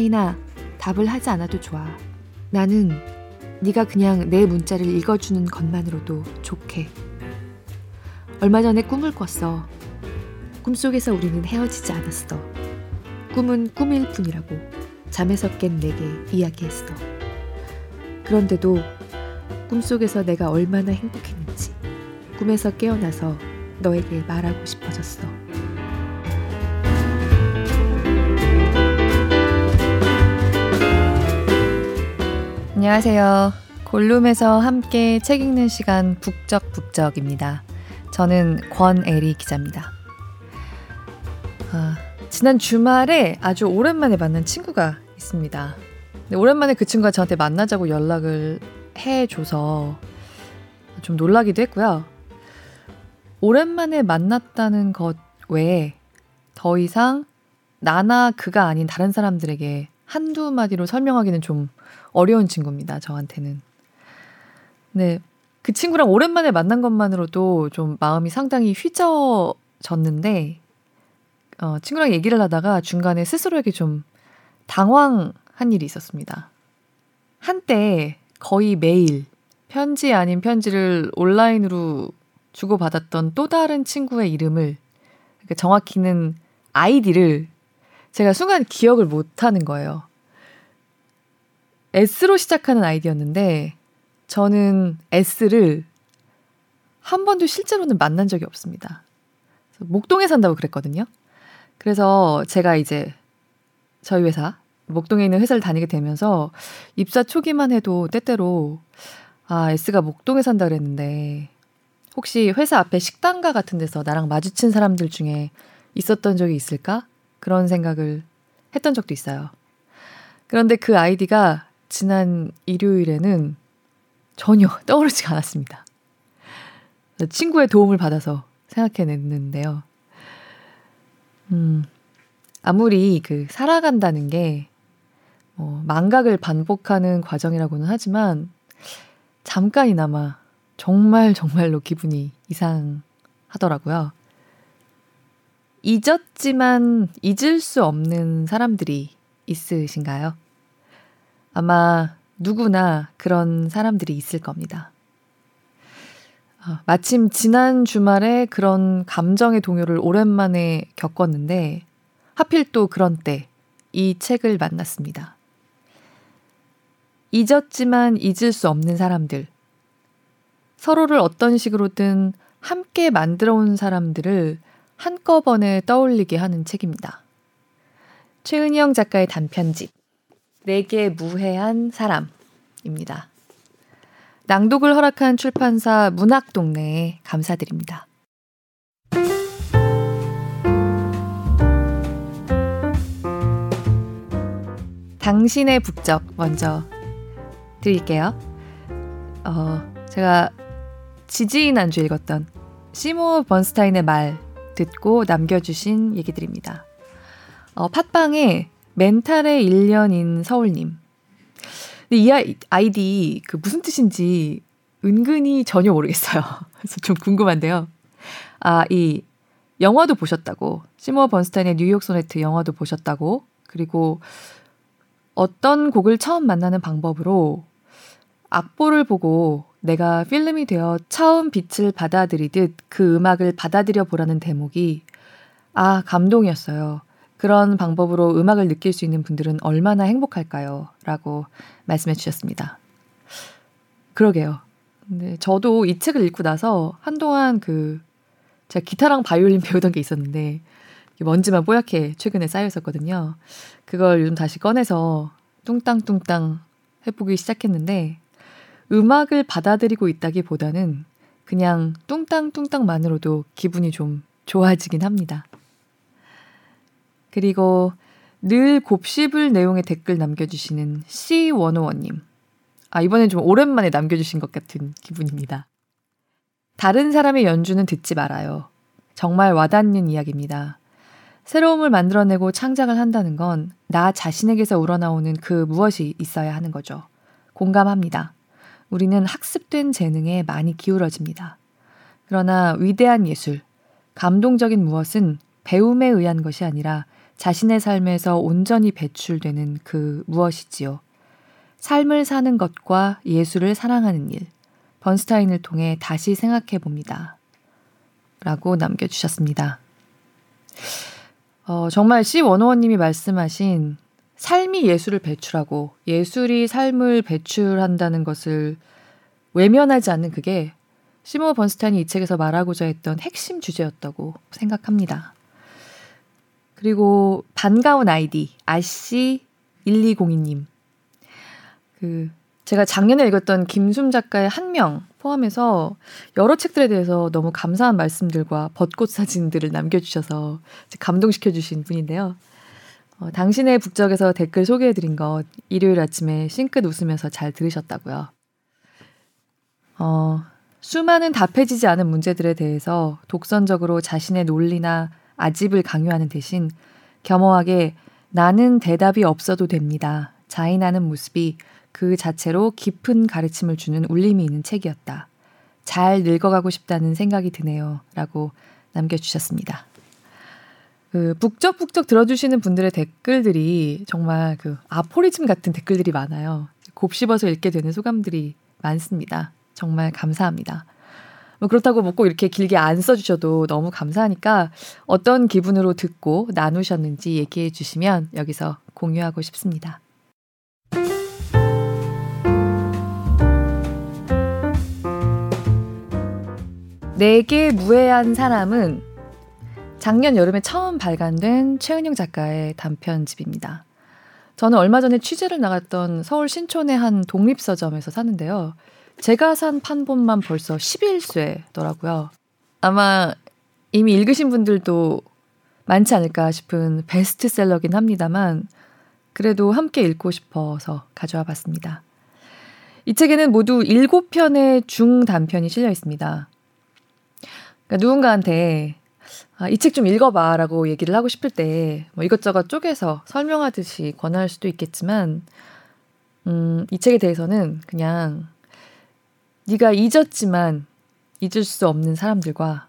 혜인아, 답을 하지 않아도 좋아. 나는 네가 그냥 내 문자를 읽어주는 것만으로도 좋게. 얼마 전에 꿈을 꿨어. 꿈속에서 우리는 헤어지지 않았어. 꿈은 꿈일 뿐이라고 잠에서 깬 내게 이야기했어. 그런데도 꿈속에서 내가 얼마나 행복했는지 꿈에서 깨어나서 너에게 말하고 싶어졌어. 안녕하세요. 골룸에서 함께 책 읽는 시간 북적북적입니다. 저는 권애리 기자입니다. 아, 지난 주말에 아주 오랜만에 만난 친구가 있습니다. 오랜만에 그 친구가 저한테 만나자고 연락을 해줘서 좀 놀라기도 했고요. 오랜만에 만났다는 것 외에 더 이상 나나 그가 아닌 다른 사람들에게 한두 마디로 설명하기는 좀 어려운 친구입니다. 저한테는. 네. 그 친구랑 오랜만에 만난 것만으로도 좀 마음이 상당히 휘저졌는데, 어, 친구랑 얘기를 하다가 중간에 스스로에게 좀 당황한 일이 있었습니다. 한때 거의 매일 편지 아닌 편지를 온라인으로 주고받았던 또 다른 친구의 이름을, 그러니까 정확히는 아이디를 제가 순간 기억을 못 하는 거예요. S로 시작하는 아이디였는데, 저는 S를 한 번도 실제로는 만난 적이 없습니다. 목동에 산다고 그랬거든요. 그래서 제가 이제 저희 회사, 목동에 있는 회사를 다니게 되면서 입사 초기만 해도 때때로 아, S가 목동에 산다 그랬는데 혹시 회사 앞에 식당가 같은 데서 나랑 마주친 사람들 중에 있었던 적이 있을까? 그런 생각을 했던 적도 있어요. 그런데 그 아이디가 지난 일요일에는 전혀 떠오르지가 않았습니다. 친구의 도움을 받아서 생각해냈는데요. 음, 아무리 그 살아간다는 게 어, 망각을 반복하는 과정이라고는 하지만 잠깐이나마 정말 정말로 기분이 이상하더라고요. 잊었지만 잊을 수 없는 사람들이 있으신가요? 아마 누구나 그런 사람들이 있을 겁니다. 어, 마침 지난 주말에 그런 감정의 동요를 오랜만에 겪었는데 하필 또 그런 때 이 책을 만났습니다. 잊었지만 잊을 수 없는 사람들. 서로를 어떤 식으로든 함께 만들어 온 사람들을 한꺼번에 떠올리게 하는 책입니다. 최은영 작가의 단편집, 내게 무해한 사람입니다. 낭독을 허락한 출판사 문학동네에 감사드립니다. 당신의 북적 먼저 드릴게요. 어, 제가 지지인 안주 읽었던 시모 번스타인의 말 듣고 남겨주신 얘기들입니다. 어, 팟빵에 멘탈의 1년인 서울님. 근데 이 아이디 그 무슨 뜻인지 은근히 전혀 모르겠어요. 그래서 좀 궁금한데요. 아, 이 영화도 보셨다고. 시모 번스타인의 뉴욕 소네트 영화도 보셨다고. 그리고 어떤 곡을 처음 만나는 방법으로 악보를 보고 내가 필름이 되어 처음 빛을 받아들이듯 그 음악을 받아들여 보라는 대목이 아, 감동이었어요. 그런 방법으로 음악을 느낄 수 있는 분들은 얼마나 행복할까요? 라고 말씀해 주셨습니다. 그러게요. 근데 저도 이 책을 읽고 나서 한동안 그 제가 기타랑 바이올린 배우던 게 있었는데 먼지만 뽀얗게 최근에 쌓여 있었거든요. 그걸 요즘 다시 꺼내서 뚱땅뚱땅 해보기 시작했는데 음악을 받아들이고 있다기보다는 그냥 뚱땅뚱땅만으로도 기분이 좀 좋아지긴 합니다. 그리고 늘 곱씹을 내용의 댓글 남겨주시는 C101님. 아, 이번엔 좀 오랜만에 남겨주신 것 같은 기분입니다. 다른 사람의 연주는 듣지 말아요. 정말 와닿는 이야기입니다. 새로움을 만들어내고 창작을 한다는 건 나 자신에게서 우러나오는 그 무엇이 있어야 하는 거죠. 공감합니다. 우리는 학습된 재능에 많이 기울어집니다. 그러나 위대한 예술, 감동적인 무엇은 배움에 의한 것이 아니라 자신의 삶에서 온전히 배출되는 그 무엇이지요. 삶을 사는 것과 예술을 사랑하는 일. 번스타인을 통해 다시 생각해 봅니다. 라고 남겨주셨습니다. 어, 정말 C101님이 말씀하신 삶이 예술을 배출하고 예술이 삶을 배출한다는 것을 외면하지 않는 그게 시모 번스타인이 이 책에서 말하고자 했던 핵심 주제였다고 생각합니다. 그리고 반가운 아이디 아씨 1202님. 그 제가 작년에 읽었던 김숨 작가의 한 명 포함해서 여러 책들에 대해서 너무 감사한 말씀들과 벚꽃 사진들을 남겨주셔서 감동시켜 주신 분인데요. 어, 당신의 북적에서 댓글 소개해드린 것 일요일 아침에 싱긋 웃으면서 잘 들으셨다고요. 어, 수많은 답해지지 않은 문제들에 대해서 독선적으로 자신의 논리나 아집을 강요하는 대신 겸허하게 나는 대답이 없어도 됩니다. 자인하는 모습이 그 자체로 깊은 가르침을 주는 울림이 있는 책이었다. 잘 늙어가고 싶다는 생각이 드네요. 라고 남겨주셨습니다. 그 북적북적 들어주시는 분들의 댓글들이 정말 그 아포리즘 같은 댓글들이 많아요. 곱씹어서 읽게 되는 소감들이 많습니다. 정말 감사합니다. 뭐 그렇다고 뭐꼭 이렇게 길게 안 써주셔도 너무 감사하니까 어떤 기분으로 듣고 나누셨는지 얘기해 주시면 여기서 공유하고 싶습니다. 내게 무해한 사람은 작년 여름에 처음 발간된 최은영 작가의 단편집입니다. 저는 얼마 전에 취재를 나갔던 서울 신촌의 한 독립서점에서 사는데요. 제가 산 판본만 벌써 11쇄더라고요. 아마 이미 읽으신 분들도 많지 않을까 싶은 베스트셀러긴 합니다만 그래도 함께 읽고 싶어서 가져와 봤습니다. 이 책에는 모두 7편의 중단편이 실려 있습니다. 그러니까 누군가한테 아, 이 책 좀 읽어봐 라고 얘기를 하고 싶을 때 뭐 이것저것 쪼개서 설명하듯이 권할 수도 있겠지만 음, 이 책에 대해서는 그냥 네가 잊었지만 잊을 수 없는 사람들과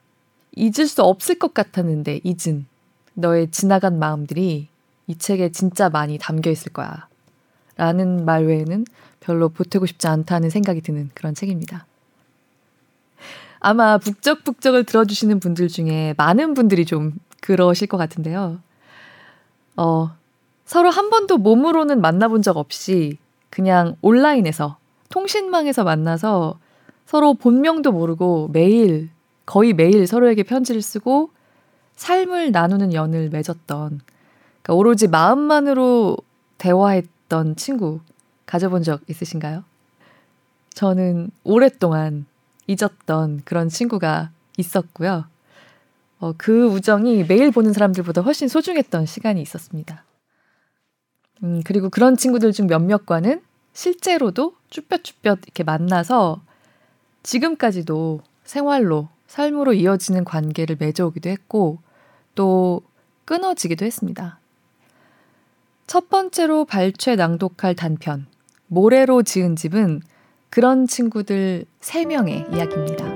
잊을 수 없을 것 같았는데 잊은 너의 지나간 마음들이 이 책에 진짜 많이 담겨 있을 거야. 라는 말 외에는 별로 보태고 싶지 않다는 생각이 드는 그런 책입니다. 아마 북적북적을 들어주시는 분들 중에 많은 분들이 좀 그러실 것 같은데요. 어, 서로 한 번도 몸으로는 만나본 적 없이 그냥 온라인에서 통신망에서 만나서 서로 본명도 모르고 매일, 거의 매일 서로에게 편지를 쓰고 삶을 나누는 연을 맺었던, 그러니까 오로지 마음만으로 대화했던 친구 가져본 적 있으신가요? 저는 오랫동안 잊었던 그런 친구가 있었고요. 어, 그 우정이 매일 보는 사람들보다 훨씬 소중했던 시간이 있었습니다. 음, 그리고 그런 친구들 중 몇몇과는 실제로도 쭈뼛쭈뼛 이렇게 만나서 지금까지도 생활로, 삶으로 이어지는 관계를 맺어오기도 했고, 또 끊어지기도 했습니다. 첫 번째로 발췌 낭독할 단편, 모래로 지은 집은 그런 친구들 3명의 이야기입니다.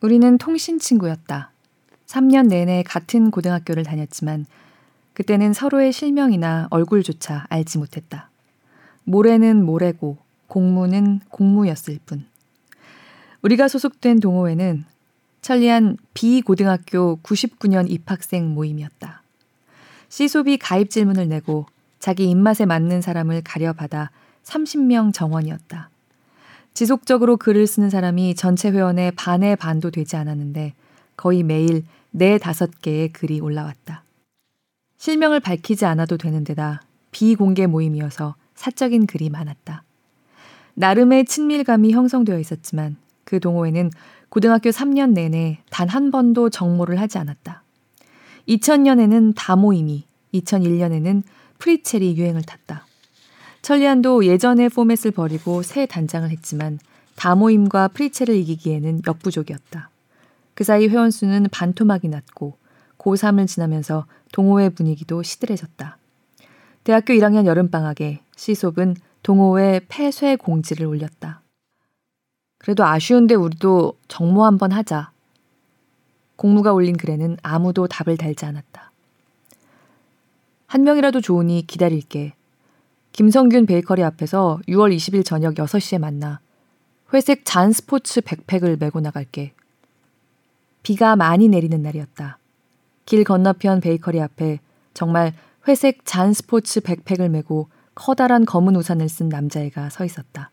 우리는 통신 친구였다. 3년 내내 같은 고등학교를 다녔지만 그때는 서로의 실명이나 얼굴조차 알지 못했다. 모래는 모래고 공무는 공무였을 뿐. 우리가 소속된 동호회는 천리안 비고등학교 99년 입학생 모임이었다. 시소비 가입 질문을 내고 자기 입맛에 맞는 사람을 가려받아 30명 정원이었다. 지속적으로 글을 쓰는 사람이 전체 회원의 반의 반도 되지 않았는데 거의 매일 네 다섯 개의 글이 올라왔다. 실명을 밝히지 않아도 되는 데다 비공개 모임이어서 사적인 글이 많았다. 나름의 친밀감이 형성되어 있었지만 그 동호회는 고등학교 3년 내내 단 한 번도 정모를 하지 않았다. 2000년에는 다모임이, 2001년에는 프리첼이 유행을 탔다. 천리안도 예전의 포맷을 버리고 새 단장을 했지만 다모임과 프리첼을 이기기에는 역부족이었다. 그 사이 회원 수는 반토막이 났고 고3을 지나면서 동호회 분위기도 시들해졌다. 대학교 1학년 여름방학에 시속은 동호회 폐쇄 공지를 올렸다. 그래도 아쉬운데 우리도 정모 한번 하자. 공무가 올린 글에는 아무도 답을 달지 않았다. 한 명이라도 좋으니 기다릴게. 김성균 베이커리 앞에서 6월 20일 저녁 6시에 만나. 회색 잔 스포츠 백팩을 메고 나갈게. 비가 많이 내리는 날이었다. 길 건너편 베이커리 앞에 정말 회색 잔 스포츠 백팩을 메고 커다란 검은 우산을 쓴 남자애가 서 있었다.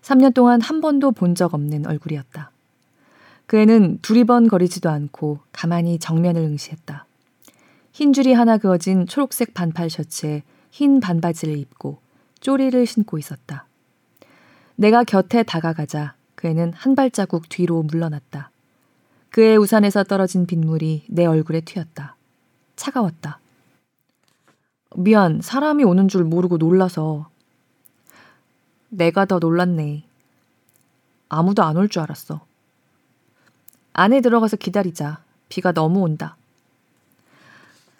3년 동안 한 번도 본 적 없는 얼굴이었다. 그 애는 두리번거리지도 않고 가만히 정면을 응시했다. 흰 줄이 하나 그어진 초록색 반팔 셔츠에 흰 반바지를 입고 쪼리를 신고 있었다. 내가 곁에 다가가자 그 애는 한 발자국 뒤로 물러났다. 그의 우산에서 떨어진 빗물이 내 얼굴에 튀었다. 차가웠다. 미안, 사람이 오는 줄 모르고 놀라서. 내가 더 놀랐네. 아무도 안 올 줄 알았어. 안에 들어가서 기다리자. 비가 너무 온다.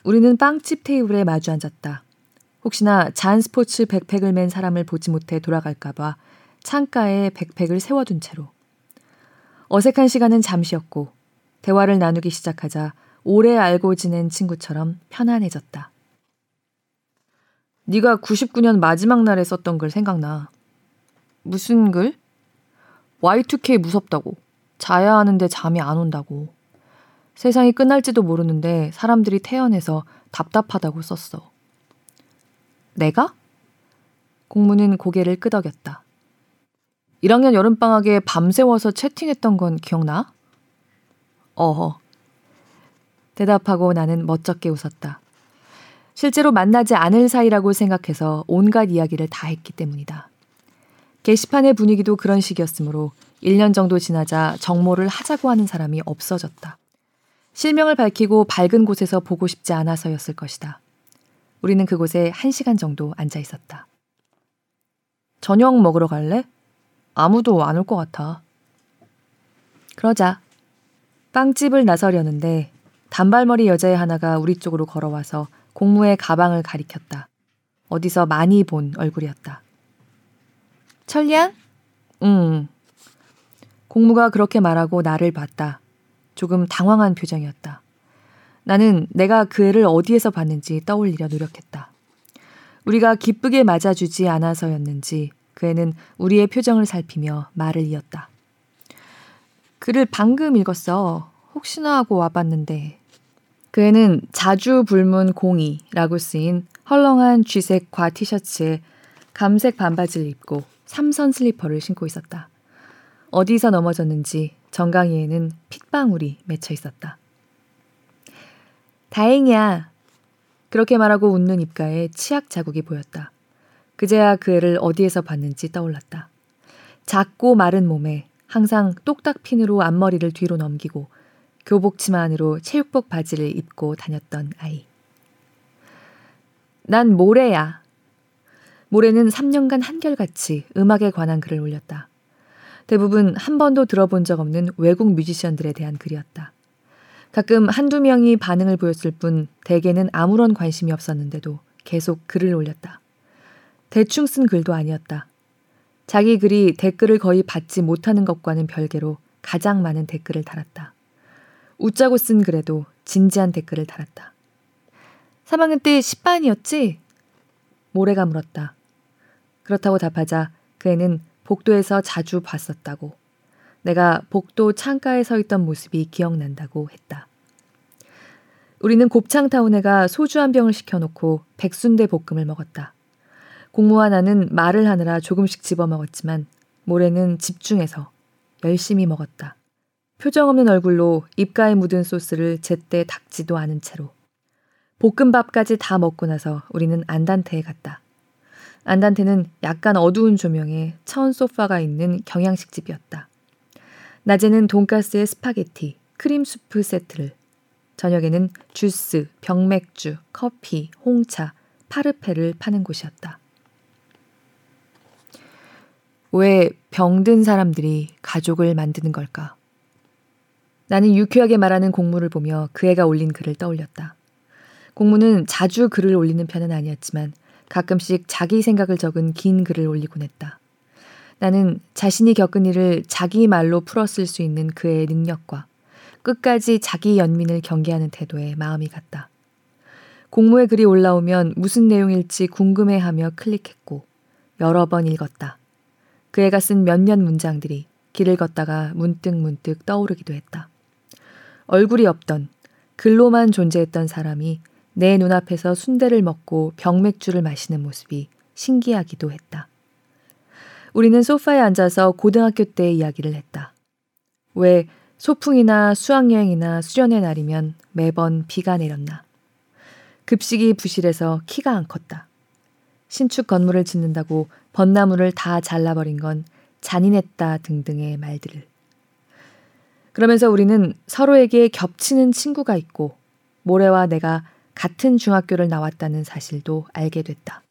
우리는 빵집 테이블에 마주 앉았다. 혹시나 잔 스포츠 백팩을 맨 사람을 보지 못해 돌아갈까봐 창가에 백팩을 세워둔 채로. 어색한 시간은 잠시였고 대화를 나누기 시작하자 오래 알고 지낸 친구처럼 편안해졌다. 네가 99년 마지막 날에 썼던 글 생각나. 무슨 글? Y2K 무섭다고. 자야 하는데 잠이 안 온다고. 세상이 끝날지도 모르는데 사람들이 태어나서 답답하다고 썼어. 내가? 공무는 고개를 끄덕였다. 1학년 여름방학에 밤새워서 채팅했던 건 기억나? 어허. 대답하고 나는 멋쩍게 웃었다. 실제로 만나지 않을 사이라고 생각해서 온갖 이야기를 다 했기 때문이다. 게시판의 분위기도 그런 식이었으므로 1년 정도 지나자 정모를 하자고 하는 사람이 없어졌다. 실명을 밝히고 밝은 곳에서 보고 싶지 않아서였을 것이다. 우리는 그곳에 한 시간 정도 앉아 있었다. 저녁 먹으러 갈래? 아무도 안 올 것 같아. 그러자. 빵집을 나서려는데 단발머리 여자애 하나가 우리 쪽으로 걸어와서 공무의 가방을 가리켰다. 어디서 많이 본 얼굴이었다. 철량? 응. 공무가 그렇게 말하고 나를 봤다. 조금 당황한 표정이었다. 나는 내가 그 애를 어디에서 봤는지 떠올리려 노력했다. 우리가 기쁘게 맞아주지 않아서였는지 그 애는 우리의 표정을 살피며 말을 이었다. 글을 방금 읽었어. 혹시나 하고 와봤는데 그 애는 자주 불문 공이라고 쓰인 헐렁한 쥐색 과 티셔츠에 감색 반바지를 입고 삼선 슬리퍼를 신고 있었다. 어디서 넘어졌는지 정강이에는 핏방울이 맺혀 있었다. 다행이야. 그렇게 말하고 웃는 입가에 치약 자국이 보였다. 그제야 그 애를 어디에서 봤는지 떠올랐다. 작고 마른 몸에 항상 똑딱핀으로 앞머리를 뒤로 넘기고 교복 치마 안으로 체육복 바지를 입고 다녔던 아이. 난 모래야. 모래는 3년간 한결같이 음악에 관한 글을 올렸다. 대부분 한 번도 들어본 적 없는 외국 뮤지션들에 대한 글이었다. 가끔 한두 명이 반응을 보였을 뿐 대개는 아무런 관심이 없었는데도 계속 글을 올렸다. 대충 쓴 글도 아니었다. 자기 글이 댓글을 거의 받지 못하는 것과는 별개로 가장 많은 댓글을 달았다. 웃자고 쓴 글에도 진지한 댓글을 달았다. 3학년 때 10반이었지? 모래가 물었다. 그렇다고 답하자 그 애는 복도에서 자주 봤었다고. 내가 복도 창가에 서 있던 모습이 기억난다고 했다. 우리는 곱창타운에가 소주 한 병을 시켜놓고 백순대 볶음을 먹었다. 공무와 나는 말을 하느라 조금씩 집어먹었지만 모래는 집중해서 열심히 먹었다. 표정 없는 얼굴로 입가에 묻은 소스를 제때 닦지도 않은 채로. 볶음밥까지 다 먹고 나서 우리는 안단테에 갔다. 안단테는 약간 어두운 조명에 천 소파가 있는 경양식 집이었다. 낮에는 돈가스에 스파게티, 크림 수프 세트를, 저녁에는 주스, 병맥주, 커피, 홍차, 파르페를 파는 곳이었다. 왜 병든 사람들이 가족을 만드는 걸까? 나는 유쾌하게 말하는 공무를 보며 그 애가 올린 글을 떠올렸다. 공무는 자주 글을 올리는 편은 아니었지만 가끔씩 자기 생각을 적은 긴 글을 올리곤 했다. 나는 자신이 겪은 일을 자기 말로 풀었을 수 있는 그의 능력과 끝까지 자기 연민을 경계하는 태도에 마음이 갔다. 공모의 글이 올라오면 무슨 내용일지 궁금해하며 클릭했고 여러 번 읽었다. 그 애가 쓴 몇몇 문장들이 길을 걷다가 문득 문득 떠오르기도 했다. 얼굴이 없던 글로만 존재했던 사람이 내 눈앞에서 순대를 먹고 병맥주를 마시는 모습이 신기하기도 했다. 우리는 소파에 앉아서 고등학교 때의 이야기를 했다. 왜 소풍이나 수학여행이나 수련의 날이면 매번 비가 내렸나. 급식이 부실해서 키가 안 컸다. 신축 건물을 짓는다고 벚나무를 다 잘라버린 건 잔인했다 등등의 말들을. 그러면서 우리는 서로에게 겹치는 친구가 있고 모래와 내가 같은 중학교를 나왔다는 사실도 알게 됐다.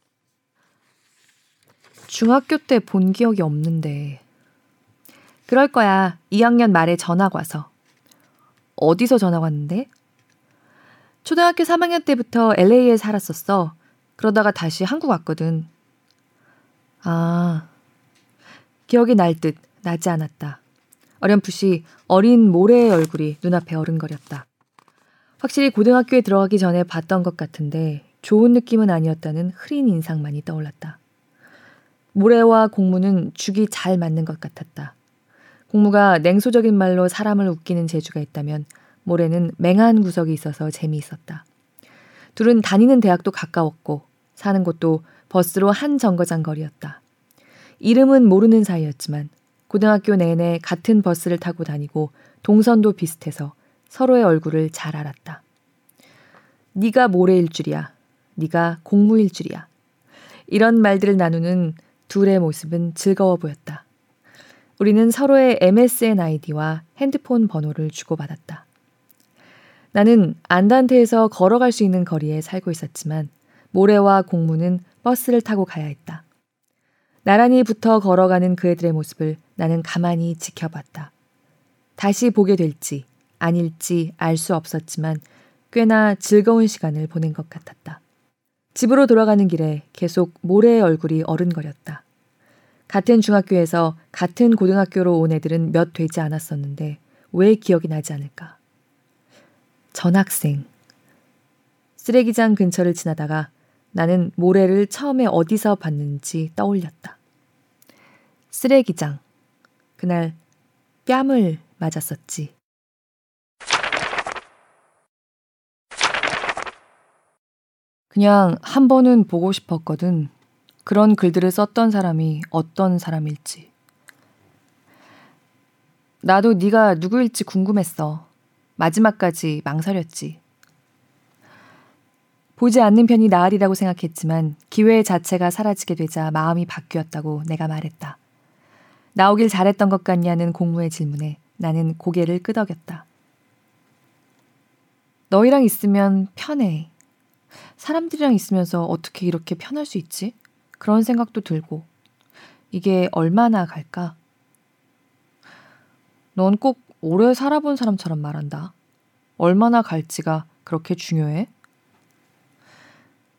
중학교 때 본 기억이 없는데. 그럴 거야. 2학년 말에 전화가 와서. 어디서 전화가 왔는데? 초등학교 3학년 때부터 LA에 살았었어. 그러다가 다시 한국 왔거든. 아, 기억이 날 듯 나지 않았다. 어렴풋이 어린 모래의 얼굴이 눈앞에 어른거렸다. 확실히 고등학교에 들어가기 전에 봤던 것 같은데 좋은 느낌은 아니었다는 흐린 인상만이 떠올랐다. 모래와 공무는 죽이 잘 맞는 것 같았다. 공무가 냉소적인 말로 사람을 웃기는 재주가 있다면 모래는 맹한 구석이 있어서 재미있었다. 둘은 다니는 대학도 가까웠고 사는 곳도 버스로 한 정거장 거리였다. 이름은 모르는 사이였지만 고등학교 내내 같은 버스를 타고 다니고 동선도 비슷해서 서로의 얼굴을 잘 알았다. 네가 모래일 줄이야. 네가 공무일 줄이야. 이런 말들을 나누는 둘의 모습은 즐거워 보였다. 우리는 서로의 MSN 아이디와 핸드폰 번호를 주고받았다. 나는 안단테에서 걸어갈 수 있는 거리에 살고 있었지만 모래와 공무는 버스를 타고 가야 했다. 나란히 붙어 걸어가는 그 애들의 모습을 나는 가만히 지켜봤다. 다시 보게 될지 아닐지 알 수 없었지만 꽤나 즐거운 시간을 보낸 것 같았다. 집으로 돌아가는 길에 계속 모래의 얼굴이 어른거렸다. 같은 중학교에서 같은 고등학교로 온 애들은 몇 되지 않았었는데 왜 기억이 나지 않을까? 전학생. 쓰레기장 근처를 지나다가 나는 모래를 처음에 어디서 봤는지 떠올렸다. 쓰레기장. 그날 뺨을 맞았었지. 그냥 한 번은 보고 싶었거든. 그런 글들을 썼던 사람이 어떤 사람일지. 나도 네가 누구일지 궁금했어. 마지막까지 망설였지. 보지 않는 편이 나으리라고 생각했지만 기회 자체가 사라지게 되자 마음이 바뀌었다고 내가 말했다. 나오길 잘했던 것 같냐는 공무의 질문에 나는 고개를 끄덕였다. 너희랑 있으면 편해. 사람들이랑 있으면서 어떻게 이렇게 편할 수 있지? 그런 생각도 들고. 이게 얼마나 갈까? 넌 꼭 오래 살아본 사람처럼 말한다. 얼마나 갈지가 그렇게 중요해?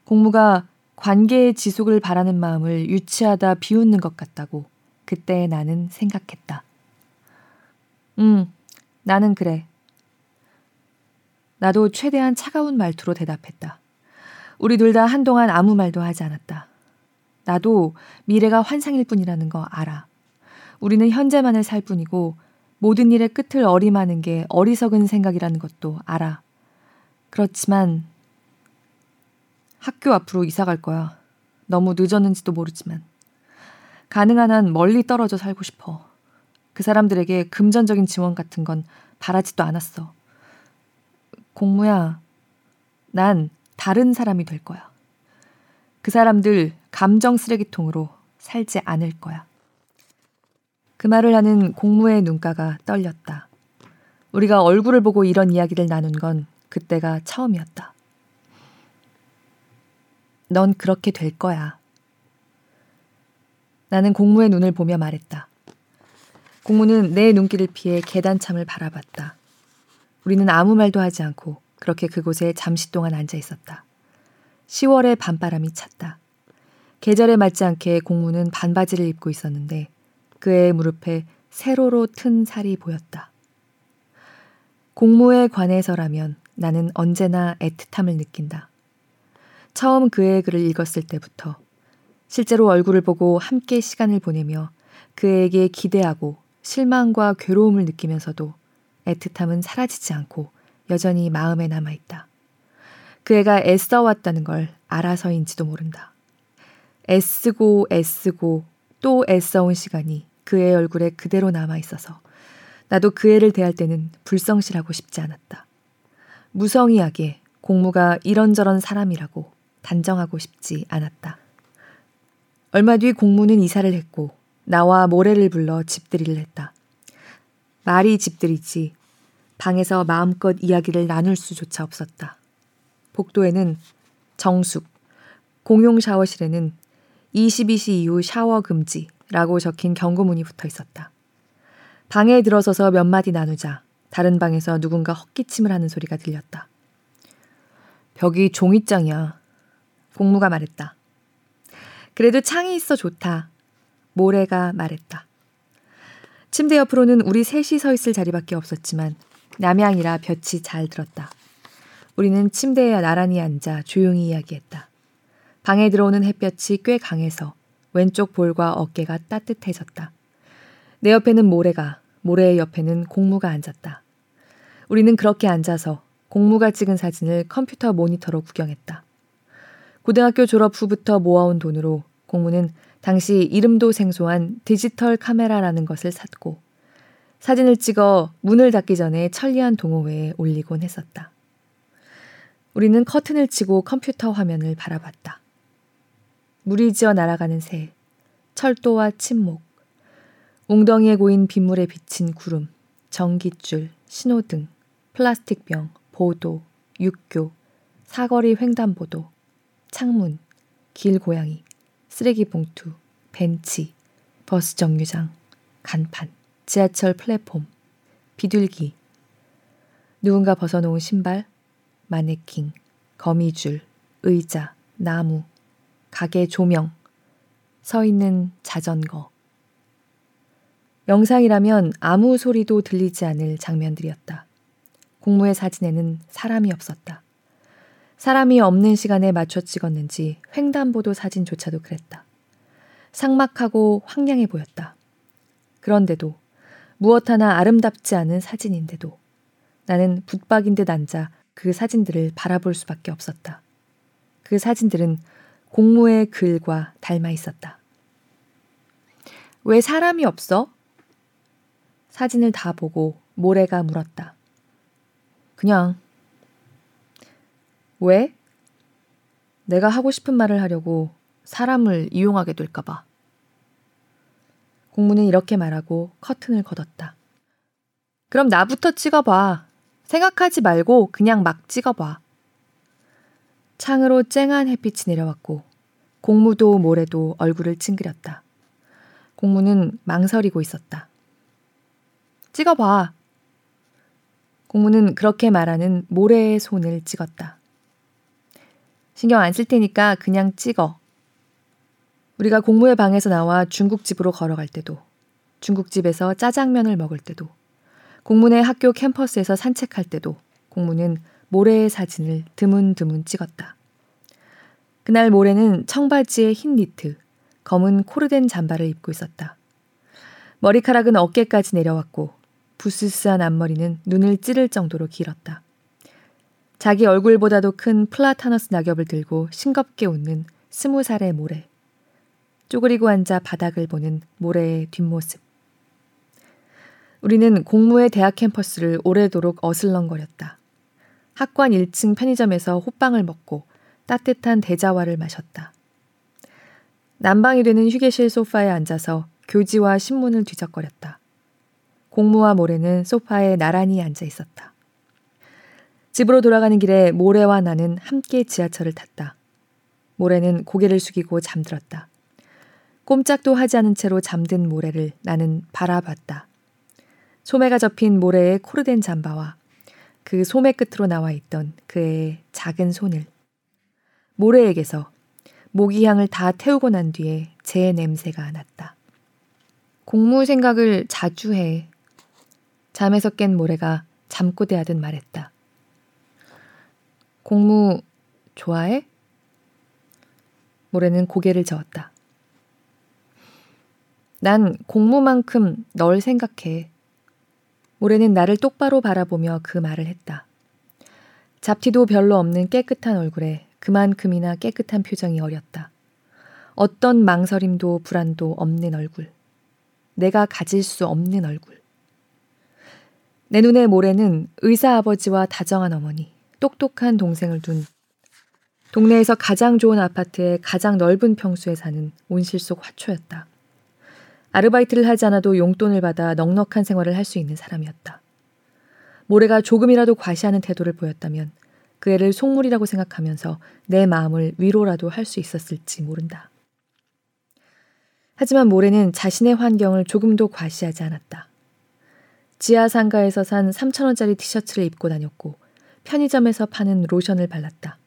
공무가 관계의 지속을 바라는 마음을 유치하다 비웃는 것 같다고 그때 나는 생각했다. 응, 나는 그래. 나도 최대한 차가운 말투로 대답했다. 우리 둘 다 한동안 아무 말도 하지 않았다. 나도 미래가 환상일 뿐이라는 거 알아. 우리는 현재만을 살 뿐이고 모든 일의 끝을 어림하는 게 어리석은 생각이라는 것도 알아. 그렇지만 학교 앞으로 이사 갈 거야. 너무 늦었는지도 모르지만. 가능한 한 멀리 떨어져 살고 싶어. 그 사람들에게 금전적인 지원 같은 건 바라지도 않았어. 공무야, 난 다른 사람이 될 거야. 그 사람들 감정 쓰레기통으로 살지 않을 거야. 그 말을 하는 공무의 눈가가 떨렸다. 우리가 얼굴을 보고 이런 이야기를 나눈 건 그때가 처음이었다. 넌 그렇게 될 거야. 나는 공무의 눈을 보며 말했다. 공무는 내 눈길을 피해 계단참을 바라봤다. 우리는 아무 말도 하지 않고 그렇게 그곳에 잠시 동안 앉아 있었다. 10월의 밤바람이 찼다. 계절에 맞지 않게 공무는 반바지를 입고 있었는데 그의 무릎에 세로로 튼 살이 보였다. 공무에 관해서라면 나는 언제나 애틋함을 느낀다. 처음 그의 글을 읽었을 때부터 실제로 얼굴을 보고 함께 시간을 보내며 그에게 기대하고 실망과 괴로움을 느끼면서도 애틋함은 사라지지 않고 여전히 마음에 남아있다. 그 애가 애써왔다는 걸 알아서인지도 모른다. 애쓰고 애쓰고 또 애써온 시간이 그의 얼굴에 그대로 남아있어서 나도 그 애를 대할 때는 불성실하고 싶지 않았다. 무성의하게 공무가 이런저런 사람이라고 단정하고 싶지 않았다. 얼마 뒤 공무는 이사를 했고 나와 모래를 불러 집들이를 했다. 말이 집들이지 방에서 마음껏 이야기를 나눌 수조차 없었다. 복도에는 정숙, 공용 샤워실에는 22시 이후 샤워 금지라고 적힌 경고문이 붙어 있었다. 방에 들어서서 몇 마디 나누자 다른 방에서 누군가 헛기침을 하는 소리가 들렸다. 벽이 종이장이야. 공무가 말했다. 그래도 창이 있어 좋다. 모래가 말했다. 침대 옆으로는 우리 셋이 서 있을 자리밖에 없었지만 남양이라 볕이 잘 들었다. 우리는 침대에 나란히 앉아 조용히 이야기했다. 방에 들어오는 햇볕이 꽤 강해서 왼쪽 볼과 어깨가 따뜻해졌다. 내 옆에는 모래가, 모래의 옆에는 공무가 앉았다. 우리는 그렇게 앉아서 공무가 찍은 사진을 컴퓨터 모니터로 구경했다. 고등학교 졸업 후부터 모아온 돈으로 공무는 당시 이름도 생소한 디지털 카메라라는 것을 샀고 사진을 찍어 문을 닫기 전에 천리안 동호회에 올리곤 했었다. 우리는 커튼을 치고 컴퓨터 화면을 바라봤다. 물이 지어 날아가는 새, 철도와 침묵, 웅덩이에 고인 빗물에 비친 구름, 전깃줄, 신호등, 플라스틱병, 보도, 육교, 사거리 횡단보도, 창문, 길 고양이, 쓰레기 봉투, 벤치, 버스 정류장, 간판, 지하철 플랫폼, 비둘기, 누군가 벗어놓은 신발, 마네킹, 거미줄, 의자, 나무, 가게 조명, 서 있는 자전거. 영상이라면 아무 소리도 들리지 않을 장면들이었다. 공무의 사진에는 사람이 없었다. 사람이 없는 시간에 맞춰 찍었는지 횡단보도 사진조차도 그랬다. 상막하고 황량해 보였다. 그런데도 무엇 하나 아름답지 않은 사진인데도 나는 붙박인 듯 앉아 그 사진들을 바라볼 수밖에 없었다. 그 사진들은 공무의 글과 닮아 있었다. 왜 사람이 없어? 사진을 다 보고 모래가 물었다. 그냥. 왜? 내가 하고 싶은 말을 하려고 사람을 이용하게 될까봐. 공무는 이렇게 말하고 커튼을 걷었다. 그럼 나부터 찍어봐. 생각하지 말고 그냥 막 찍어봐. 창으로 쨍한 햇빛이 내려왔고 공무도 모래도 얼굴을 찡그렸다. 공무는 망설이고 있었다. 찍어봐. 공무는 그렇게 말하는 모래의 손을 찍었다. 신경 안 쓸 테니까 그냥 찍어. 우리가 공무의 방에서 나와 중국집으로 걸어갈 때도, 중국집에서 짜장면을 먹을 때도, 공무의 학교 캠퍼스에서 산책할 때도 공무는 모래의 사진을 드문드문 찍었다. 그날 모래는 청바지에 흰 니트, 검은 코르덴 잠바를 입고 있었다. 머리카락은 어깨까지 내려왔고 부스스한 앞머리는 눈을 찌를 정도로 길었다. 자기 얼굴보다도 큰 플라타너스 낙엽을 들고 싱겁게 웃는 스무 살의 모래. 쪼그리고 앉아 바닥을 보는 모래의 뒷모습. 우리는 공무의 대학 캠퍼스를 오래도록 어슬렁거렸다. 학관 1층 편의점에서 호빵을 먹고 따뜻한 대자와를 마셨다. 난방이 되는 휴게실 소파에 앉아서 교지와 신문을 뒤적거렸다. 공무와 모래는 소파에 나란히 앉아 있었다. 집으로 돌아가는 길에 모래와 나는 함께 지하철을 탔다. 모래는 고개를 숙이고 잠들었다. 꼼짝도 하지 않은 채로 잠든 모래를 나는 바라봤다. 소매가 접힌 모래의 코르덴 잠바와 그 소매 끝으로 나와 있던 그의 작은 손을 모래에게서 모기향을 다 태우고 난 뒤에 제 냄새가 났다. 공무 생각을 자주 해. 잠에서 깬 모래가 잠꼬대 하듯 말했다. 공무 좋아해? 모래는 고개를 저었다. 난 공무만큼 널 생각해. 모래는 나를 똑바로 바라보며 그 말을 했다. 잡티도 별로 없는 깨끗한 얼굴에 그만큼이나 깨끗한 표정이 어렸다. 어떤 망설임도 불안도 없는 얼굴. 내가 가질 수 없는 얼굴. 내 눈에 모래는 의사 아버지와 다정한 어머니, 똑똑한 동생을 둔 동네에서 가장 좋은 아파트에 가장 넓은 평수에 사는 온실 속 화초였다. 아르바이트를 하지 않아도 용돈을 받아 넉넉한 생활을 할 수 있는 사람이었다. 모래가 조금이라도 과시하는 태도를 보였다면 그 애를 속물이라고 생각하면서 내 마음을 위로라도 할 수 있었을지 모른다. 하지만 모래는 자신의 환경을 조금도 과시하지 않았다. 지하 상가에서 산 3천원짜리 티셔츠를 입고 다녔고 편의점에서 파는 로션을 발랐다.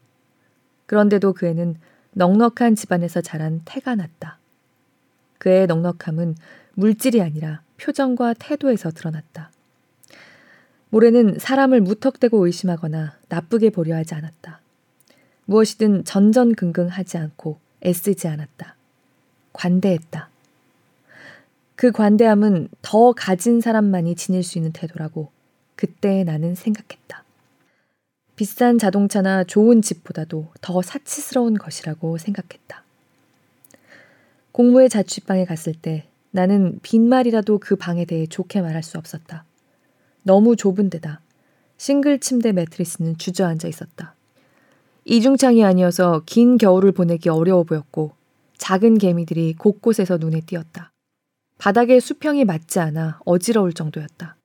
그런데도 그 애는 넉넉한 집안에서 자란 태가 났다. 그의 넉넉함은 물질이 아니라 표정과 태도에서 드러났다. 모래는 사람을 무턱대고 의심하거나 나쁘게 보려 하지 않았다. 무엇이든 전전긍긍하지 않고 애쓰지 않았다. 관대했다. 그 관대함은 더 가진 사람만이 지닐 수 있는 태도라고 그때 나는 생각했다. 비싼 자동차나 좋은 집보다도 더 사치스러운 것이라고 생각했다. 공무의 자취방에 갔을 때 나는 빈말이라도 그 방에 대해 좋게 말할 수 없었다. 너무 좁은 데다 싱글 침대 매트리스는 주저앉아 있었다. 이중창이 아니어서 긴 겨울을 보내기 어려워 보였고 작은 개미들이 곳곳에서 눈에 띄었다. 바닥에 수평이 맞지 않아 어지러울 정도였다.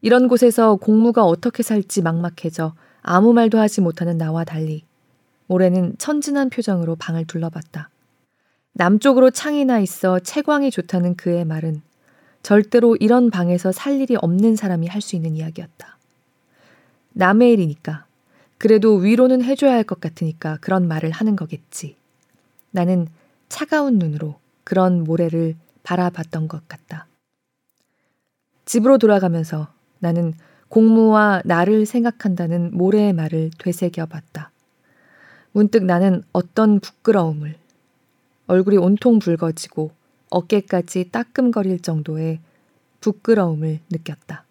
이런 곳에서 공무가 어떻게 살지 막막해져 아무 말도 하지 못하는 나와 달리 모래는 천진한 표정으로 방을 둘러봤다. 남쪽으로 창이 나 있어 채광이 좋다는 그의 말은 절대로 이런 방에서 살 일이 없는 사람이 할 수 있는 이야기였다. 남의 일이니까. 그래도 위로는 해줘야 할 것 같으니까 그런 말을 하는 거겠지. 나는 차가운 눈으로 그런 모래를 바라봤던 것 같다. 집으로 돌아가면서 나는 공무와 나를 생각한다는 모래의 말을 되새겨 봤다. 문득 나는 어떤 부끄러움을, 얼굴이 온통 붉어지고 어깨까지 따끔거릴 정도의 부끄러움을 느꼈다.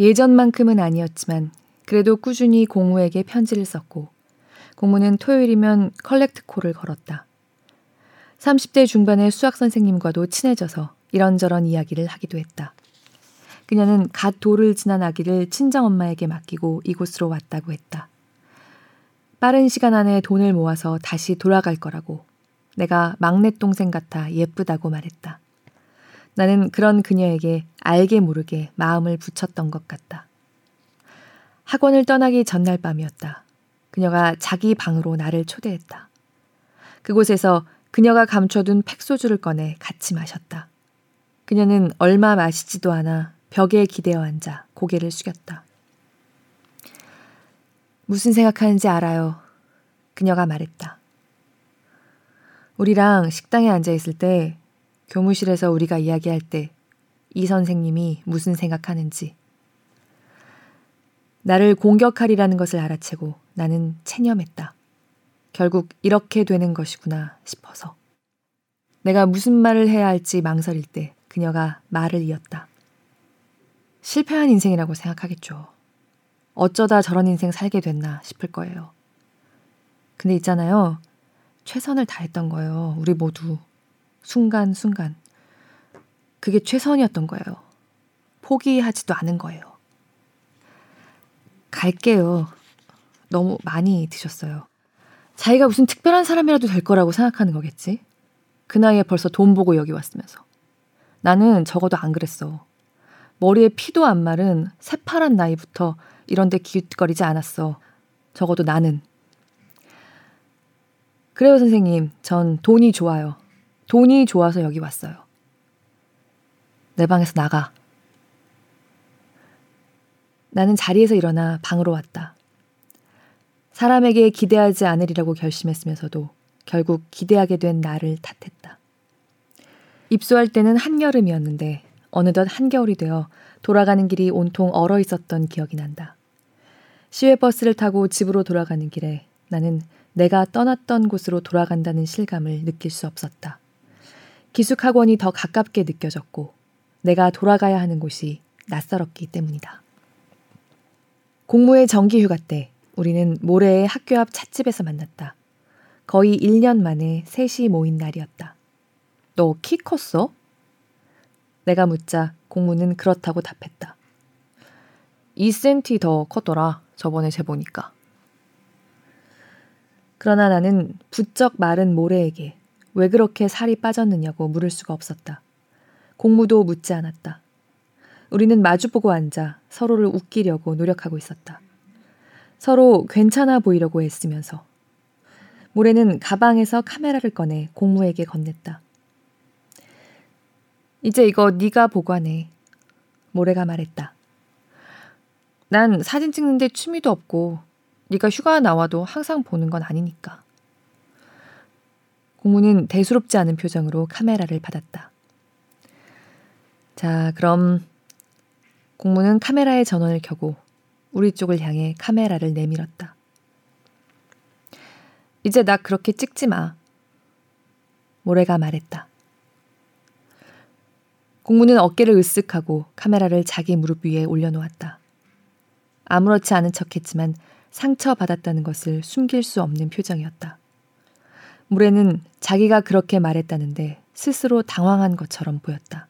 예전만큼은 아니었지만 그래도 꾸준히 공무에게 편지를 썼고 공무는 토요일이면 컬렉트콜을 걸었다. 30대 중반의 수학 선생님과도 친해져서 이런저런 이야기를 하기도 했다. 그녀는 갓 돌을 지난 아기를 친정엄마에게 맡기고 이곳으로 왔다고 했다. 빠른 시간 안에 돈을 모아서 다시 돌아갈 거라고 내가 막내 동생 같아 예쁘다고 말했다. 나는 그런 그녀에게 알게 모르게 마음을 붙였던 것 같다. 학원을 떠나기 전날 밤이었다. 그녀가 자기 방으로 나를 초대했다. 그곳에서 그녀가 감춰둔 팩소주를 꺼내 같이 마셨다. 그녀는 얼마 마시지도 않아 벽에 기대어 앉아 고개를 숙였다. 무슨 생각하는지 알아요. 그녀가 말했다. 우리랑 식당에 앉아 있을 때 교무실에서 우리가 이야기할 때 이 선생님이 무슨 생각하는지 나를 공격하리라는 것을 알아채고 나는 체념했다. 결국 이렇게 되는 것이구나 싶어서. 내가 무슨 말을 해야 할지 망설일 때 그녀가 말을 이었다. 실패한 인생이라고 생각하겠죠. 어쩌다 저런 인생 살게 됐나 싶을 거예요. 근데 있잖아요. 최선을 다했던 거예요. 우리 모두. 순간순간. 그게 최선이었던 거예요. 포기하지도 않은 거예요. 갈게요. 너무 많이 드셨어요. 자기가 무슨 특별한 사람이라도 될 거라고 생각하는 거겠지? 그 나이에 벌써 돈 보고 여기 왔으면서. 나는 적어도 안 그랬어. 머리에 피도 안 마른 새파란 나이부터 이런데 기웃거리지 않았어. 적어도 나는. 그래요, 선생님. 전 돈이 좋아요. 돈이 좋아서 여기 왔어요. 내 방에서 나가. 나는 자리에서 일어나 방으로 왔다. 사람에게 기대하지 않으리라고 결심했으면서도 결국 기대하게 된 나를 탓했다. 입소할 때는 한여름이었는데 어느덧 한겨울이 되어 돌아가는 길이 온통 얼어 있었던 기억이 난다. 시외버스를 타고 집으로 돌아가는 길에 나는 내가 떠났던 곳으로 돌아간다는 실감을 느낄 수 없었다. 기숙학원이 더 가깝게 느껴졌고 내가 돌아가야 하는 곳이 낯설었기 때문이다. 공무의 정기 휴가 때 우리는 모레의 학교 앞 찻집에서 만났다. 거의 1년 만에 셋이 모인 날이었다. 너 키 컸어? 내가 묻자 공무는 그렇다고 답했다. 2cm 더 컸더라. 저번에 재보니까. 그러나 나는 부쩍 마른 모래에게 왜 그렇게 살이 빠졌느냐고 물을 수가 없었다. 공무도 묻지 않았다. 우리는 마주보고 앉아 서로를 웃기려고 노력하고 있었다. 서로 괜찮아 보이려고 애쓰면서 모래는 가방에서 카메라를 꺼내 공무에게 건넸다. 이제 이거 네가 보관해. 모래가 말했다. 난 사진 찍는데 취미도 없고 네가 휴가 나와도 항상 보는 건 아니니까. 공무는 대수롭지 않은 표정으로 카메라를 받았다. 자, 그럼 공무는 카메라의 전원을 켜고 우리 쪽을 향해 카메라를 내밀었다. 이제 나 그렇게 찍지 마. 모래가 말했다. 공무는 어깨를 으쓱하고 카메라를 자기 무릎 위에 올려놓았다. 아무렇지 않은 척했지만 상처받았다는 것을 숨길 수 없는 표정이었다. 모래는 자기가 그렇게 말했다는데 스스로 당황한 것처럼 보였다.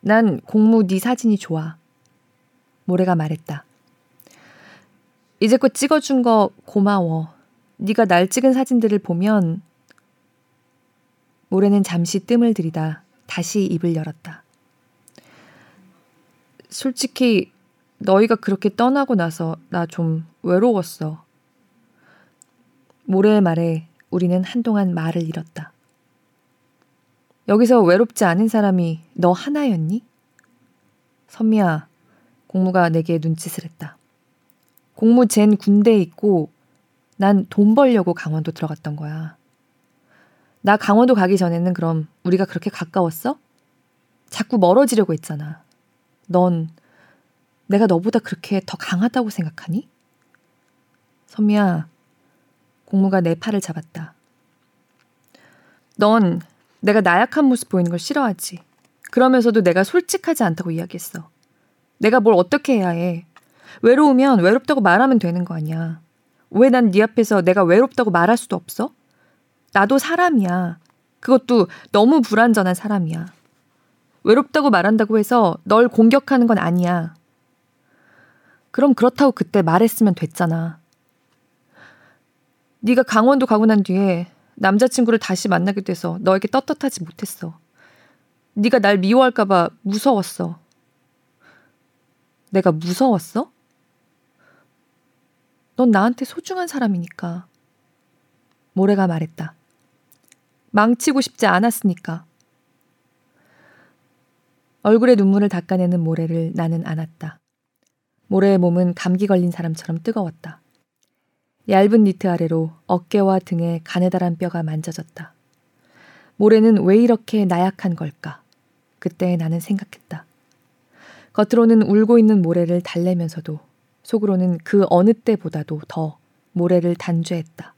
난 공무 네 사진이 좋아. 모래가 말했다. 이제껏 찍어준 거 고마워. 네가 날 찍은 사진들을 보면 모래는 잠시 뜸을 들이다 다시 입을 열었다. 솔직히 너희가 그렇게 떠나고 나서 나 좀 외로웠어. 모래의 말에 우리는 한동안 말을 잃었다. 여기서 외롭지 않은 사람이 너 하나였니? 선미야, 공무가 내게 눈짓을 했다. 공무 쟨 군대에 있고 난 돈 벌려고 강원도 들어갔던 거야. 나 강원도 가기 전에는 그럼 우리가 그렇게 가까웠어? 자꾸 멀어지려고 했잖아. 넌 내가 너보다 그렇게 더 강하다고 생각하니? 선미야, 공무가 내 팔을 잡았다. 넌 내가 나약한 모습 보이는 걸 싫어하지. 그러면서도 내가 솔직하지 않다고 이야기했어. 내가 뭘 어떻게 해야 해. 외로우면 외롭다고 말하면 되는 거 아니야. 왜 난 네 앞에서 내가 외롭다고 말할 수도 없어? 나도 사람이야. 그것도 너무 불완전한 사람이야. 외롭다고 말한다고 해서 널 공격하는 건 아니야. 그럼 그렇다고 그때 말했으면 됐잖아. 네가 강원도 가고 난 뒤에 남자친구를 다시 만나게 돼서 너에게 떳떳하지 못했어. 네가 날 미워할까 봐 무서웠어. 내가 무서웠어? 넌 나한테 소중한 사람이니까. 모래가 말했다. 망치고 싶지 않았으니까. 얼굴에 눈물을 닦아내는 모래를 나는 안았다. 모래의 몸은 감기 걸린 사람처럼 뜨거웠다. 얇은 니트 아래로 어깨와 등에 가느다란 뼈가 만져졌다. 모래는 왜 이렇게 나약한 걸까? 그때 나는 생각했다. 겉으로는 울고 있는 모래를 달래면서도 속으로는 그 어느 때보다도 더 모래를 단죄했다.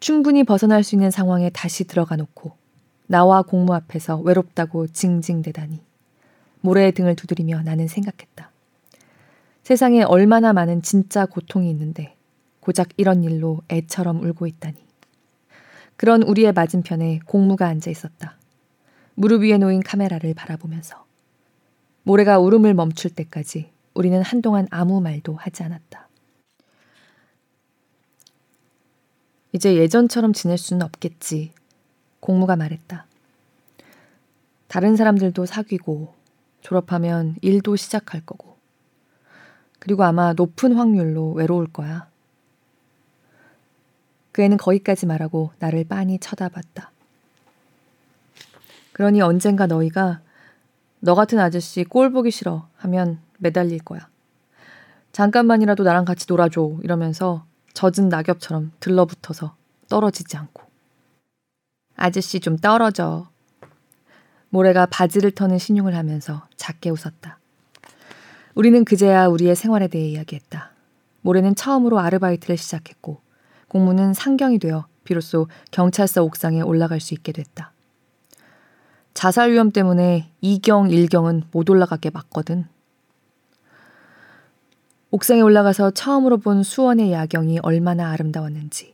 충분히 벗어날 수 있는 상황에 다시 들어가 놓고 나와 공무 앞에서 외롭다고 징징대다니. 모래의 등을 두드리며 나는 생각했다. 세상에 얼마나 많은 진짜 고통이 있는데 고작 이런 일로 애처럼 울고 있다니. 그런 우리의 맞은편에 공무가 앉아 있었다. 무릎 위에 놓인 카메라를 바라보면서. 모래가 울음을 멈출 때까지 우리는 한동안 아무 말도 하지 않았다. 이제 예전처럼 지낼 수는 없겠지. 공무가 말했다. 다른 사람들도 사귀고 졸업하면 일도 시작할 거고. 그리고 아마 높은 확률로 외로울 거야. 그 애는 거기까지 말하고 나를 빤히 쳐다봤다. 그러니 언젠가 너희가 너 같은 아저씨 꼴 보기 싫어 하면 매달릴 거야. 잠깐만이라도 나랑 같이 놀아줘 이러면서 젖은 낙엽처럼 들러붙어서 떨어지지 않고. 아저씨 좀 떨어져. 모래가 바지를 터는 신용을 하면서 작게 웃었다. 우리는 그제야 우리의 생활에 대해 이야기했다. 모래는 처음으로 아르바이트를 시작했고 공무는 상경이 되어 비로소 경찰서 옥상에 올라갈 수 있게 됐다. 자살 위험 때문에 2경, 1경은 못 올라가게 막거든. 옥상에 올라가서 처음으로 본 수원의 야경이 얼마나 아름다웠는지.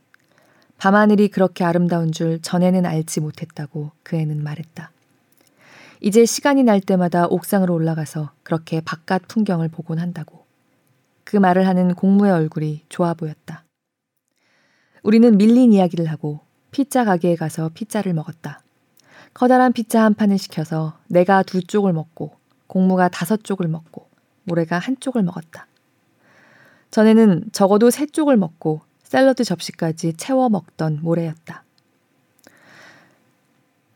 밤하늘이 그렇게 아름다운 줄 전에는 알지 못했다고 그 애는 말했다. 이제 시간이 날 때마다 옥상으로 올라가서 그렇게 바깥 풍경을 보곤 한다고. 그 말을 하는 공무의 얼굴이 좋아 보였다. 우리는 밀린 이야기를 하고 피자 가게에 가서 피자를 먹었다. 커다란 피자 한 판을 시켜서 내가 두 쪽을 먹고 공무가 다섯 쪽을 먹고 모래가 한 쪽을 먹었다. 전에는 적어도 세 쪽을 먹고 샐러드 접시까지 채워 먹던 모래였다.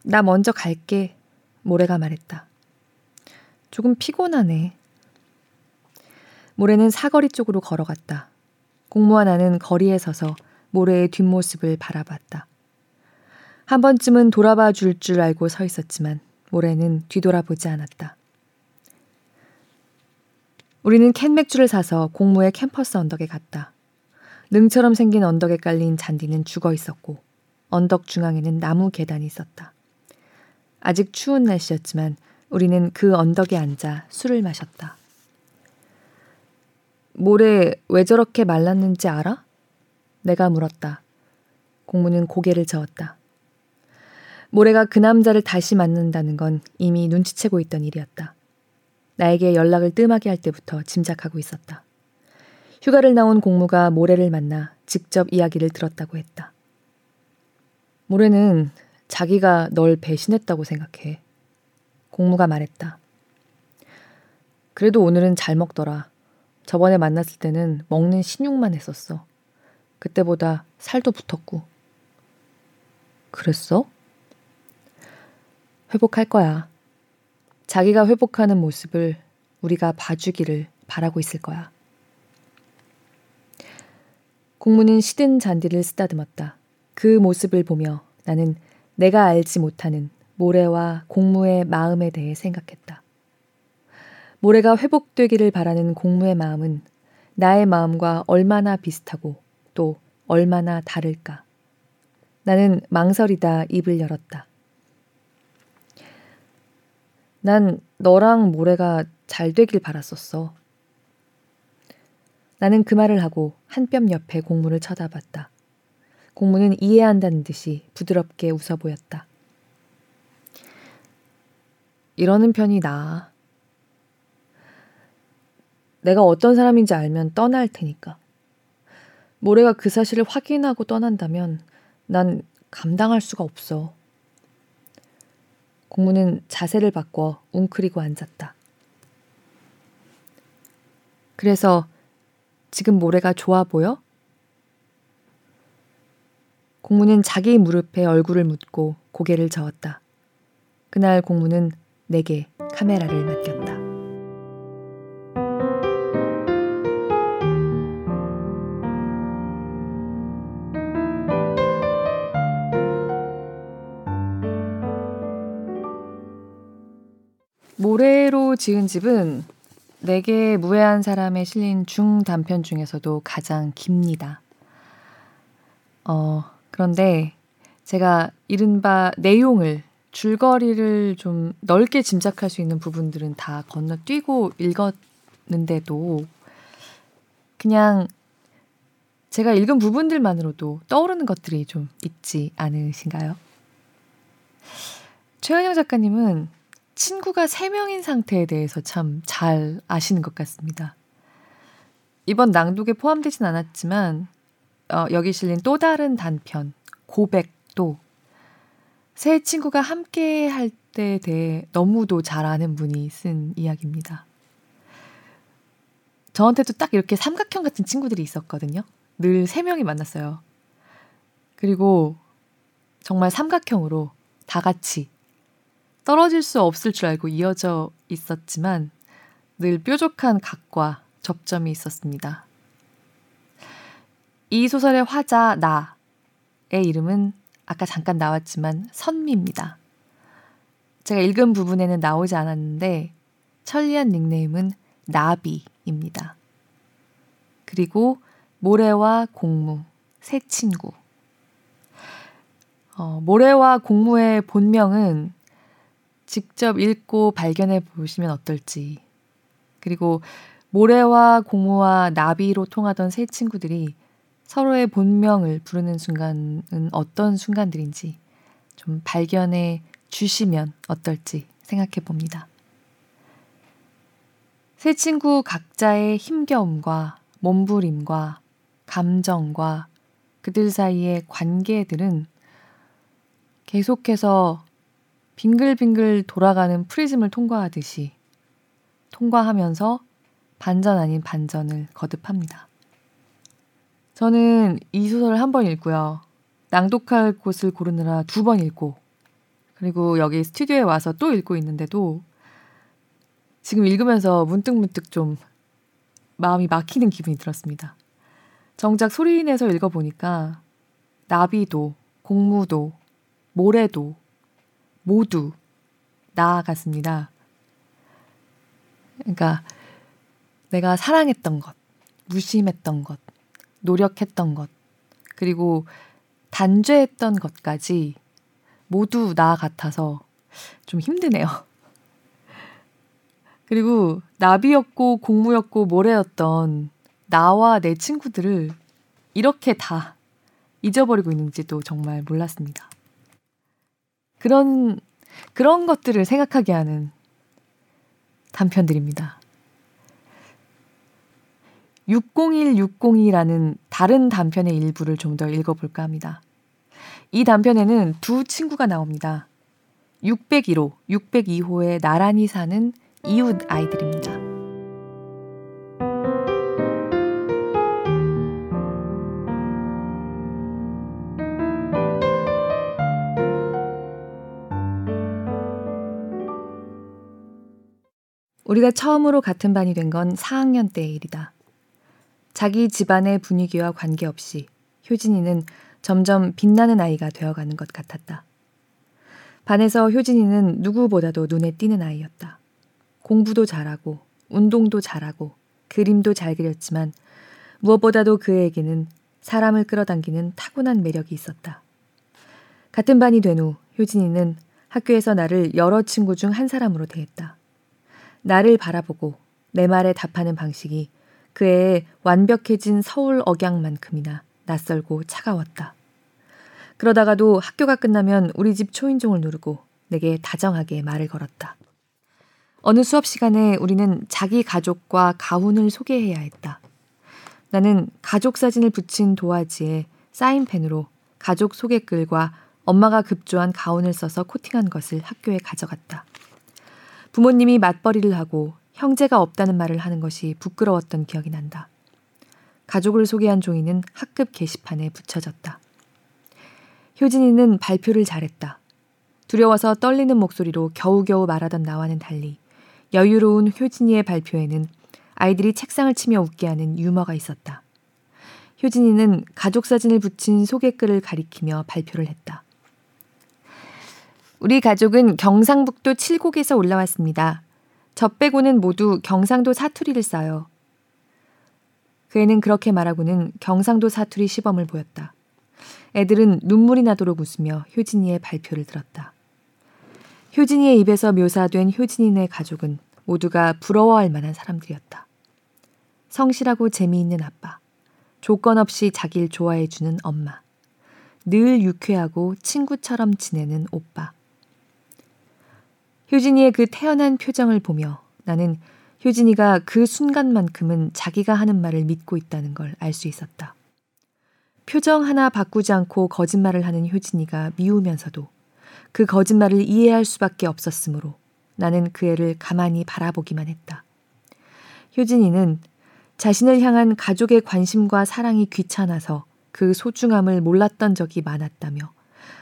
나 먼저 갈게. 모래가 말했다. 조금 피곤하네. 모래는 사거리 쪽으로 걸어갔다. 공무원 나는 거리에 서서 모래의 뒷모습을 바라봤다. 한 번쯤은 돌아봐 줄줄 알고 서 있었지만 모래는 뒤돌아보지 않았다. 우리는 캔 맥주를 사서 공무의 캠퍼스 언덕에 갔다. 능처럼 생긴 언덕에 깔린 잔디는 죽어 있었고 언덕 중앙에는 나무 계단이 있었다. 아직 추운 날씨였지만 우리는 그 언덕에 앉아 술을 마셨다. 모래 왜 저렇게 말랐는지 알아? 내가 물었다. 공무는 고개를 저었다. 모래가 그 남자를 다시 만난다는 건 이미 눈치채고 있던 일이었다. 나에게 연락을 뜸하게 할 때부터 짐작하고 있었다. 휴가를 나온 공무가 모래를 만나 직접 이야기를 들었다고 했다. 모래는 자기가 널 배신했다고 생각해. 공무가 말했다. 그래도 오늘은 잘 먹더라. 저번에 만났을 때는 먹는 신용만 했었어. 그때보다 살도 붙었고. 그랬어? 회복할 거야. 자기가 회복하는 모습을 우리가 봐주기를 바라고 있을 거야. 공무는 시든 잔디를 쓰다듬었다. 그 모습을 보며 나는 내가 알지 못하는 모래와 공무의 마음에 대해 생각했다. 모래가 회복되기를 바라는 공무의 마음은 나의 마음과 얼마나 비슷하고 또 얼마나 다를까. 나는 망설이다 입을 열었다. 난 너랑 모래가 잘 되길 바랐었어. 나는 그 말을 하고 한 뼘 옆에 공무를 쳐다봤다. 공무는 이해한다는 듯이 부드럽게 웃어 보였다. 이러는 편이 나아. 내가 어떤 사람인지 알면 떠날 테니까. 모래가 그 사실을 확인하고 떠난다면 난 감당할 수가 없어. 공무는 자세를 바꿔 웅크리고 앉았다. 그래서 지금 모래가 좋아 보여? 공무는 자기 무릎에 얼굴을 묻고 고개를 저었다. 그날 공무는 내게 카메라를 맡겼다. 모래로 지은 집은 내게 무해한 사람에 실린 중단편 중에서도 가장 깁니다. 어, 그런데 제가 이른바 내용을 줄거리를 좀 넓게 짐작할 수 있는 부분들은 다 건너뛰고 읽었는데도 그냥 제가 읽은 부분들만으로도 떠오르는 것들이 좀 있지 않으신가요? 최은영 작가님은 친구가 3명인 상태에 대해서 참 잘 아시는 것 같습니다. 이번 낭독에 포함되진 않았지만 어, 여기 실린 또 다른 단편 고백도 새 친구가 함께 할 때에 대해 너무도 잘 아는 분이 쓴 이야기입니다. 저한테도 딱 이렇게 삼각형 같은 친구들이 있었거든요. 늘 세 명이 만났어요. 그리고 정말 삼각형으로 다 같이 떨어질 수 없을 줄 알고 이어져 있었지만 늘 뾰족한 각과 접점이 있었습니다. 이 소설의 화자 나의 이름은 아까 잠깐 나왔지만 선미입니다. 제가 읽은 부분에는 나오지 않았는데 천리안 닉네임은 나비입니다. 그리고 모래와 공무, 새 친구. 어, 모래와 공무의 본명은 직접 읽고 발견해 보시면 어떨지. 그리고 모래와 공무와 나비로 통하던 새 친구들이 서로의 본명을 부르는 순간은 어떤 순간들인지 좀 발견해 주시면 어떨지 생각해 봅니다. 새 친구 각자의 힘겨움과 몸부림과 감정과 그들 사이의 관계들은 계속해서 빙글빙글 돌아가는 프리즘을 통과하듯이 통과하면서 반전 아닌 반전을 거듭합니다. 저는 이 소설을 한 번 읽고요. 낭독할 곳을 고르느라 두 번 읽고, 그리고 여기 스튜디오에 와서 또 읽고 있는데도 지금 읽으면서 문득문득 좀 마음이 막히는 기분이 들었습니다. 정작 소리 내서 읽어보니까 나비도, 공무도, 모래도 모두 나 같습니다. 그러니까 내가 사랑했던 것, 무심했던 것, 노력했던 것, 그리고 단죄했던 것까지 모두 나 같아서 좀 힘드네요. 그리고 나비였고 공무였고 모래였던 나와 내 친구들을 이렇게 다 잊어버리고 있는지도 정말 몰랐습니다. 그런, 그런 것들을 생각하게 하는 단편들입니다. 601-602라는 다른 단편의 일부를 좀 더 읽어볼까 합니다. 이 단편에는 두 친구가 나옵니다. 601호, 602호에 나란히 사는 이웃 아이들입니다. 우리가 처음으로 같은 반이 된 건 4학년 때의 일이다. 자기 집안의 분위기와 관계없이 효진이는 점점 빛나는 아이가 되어가는 것 같았다. 반에서 효진이는 누구보다도 눈에 띄는 아이였다. 공부도 잘하고, 운동도 잘하고, 그림도 잘 그렸지만 무엇보다도 그에게는 사람을 끌어당기는 타고난 매력이 있었다. 같은 반이 된 후 효진이는 학교에서 나를 여러 친구 중 한 사람으로 대했다. 나를 바라보고 내 말에 답하는 방식이 그의 완벽해진 서울 억양만큼이나 낯설고 차가웠다. 그러다가도 학교가 끝나면 우리 집 초인종을 누르고 내게 다정하게 말을 걸었다. 어느 수업 시간에 우리는 자기 가족과 가훈을 소개해야 했다. 나는 가족 사진을 붙인 도화지에 사인펜으로 가족 소개글과 엄마가 급조한 가훈을 써서 코팅한 것을 학교에 가져갔다. 부모님이 맞벌이를 하고 형제가 없다는 말을 하는 것이 부끄러웠던 기억이 난다. 가족을 소개한 종이는 학급 게시판에 붙여졌다. 효진이는 발표를 잘했다. 두려워서 떨리는 목소리로 겨우겨우 말하던 나와는 달리 여유로운 효진이의 발표에는 아이들이 책상을 치며 웃게 하는 유머가 있었다. 효진이는 가족 사진을 붙인 소개글을 가리키며 발표를 했다. 우리 가족은 경상북도 칠곡에서 올라왔습니다. 저 빼고는 모두 경상도 사투리를 써요. 그 애는 그렇게 말하고는 경상도 사투리 시범을 보였다. 애들은 눈물이 나도록 웃으며 효진이의 발표를 들었다. 효진이의 입에서 묘사된 효진이네 가족은 모두가 부러워할 만한 사람들이었다. 성실하고 재미있는 아빠, 조건 없이 자기를 좋아해주는 엄마, 늘 유쾌하고 친구처럼 지내는 오빠. 효진이의 그 태연한 표정을 보며 나는 효진이가 그 순간만큼은 자기가 하는 말을 믿고 있다는 걸 알 수 있었다. 표정 하나 바꾸지 않고 거짓말을 하는 효진이가 미우면서도 그 거짓말을 이해할 수밖에 없었으므로 나는 그 애를 가만히 바라보기만 했다. 효진이는 자신을 향한 가족의 관심과 사랑이 귀찮아서 그 소중함을 몰랐던 적이 많았다며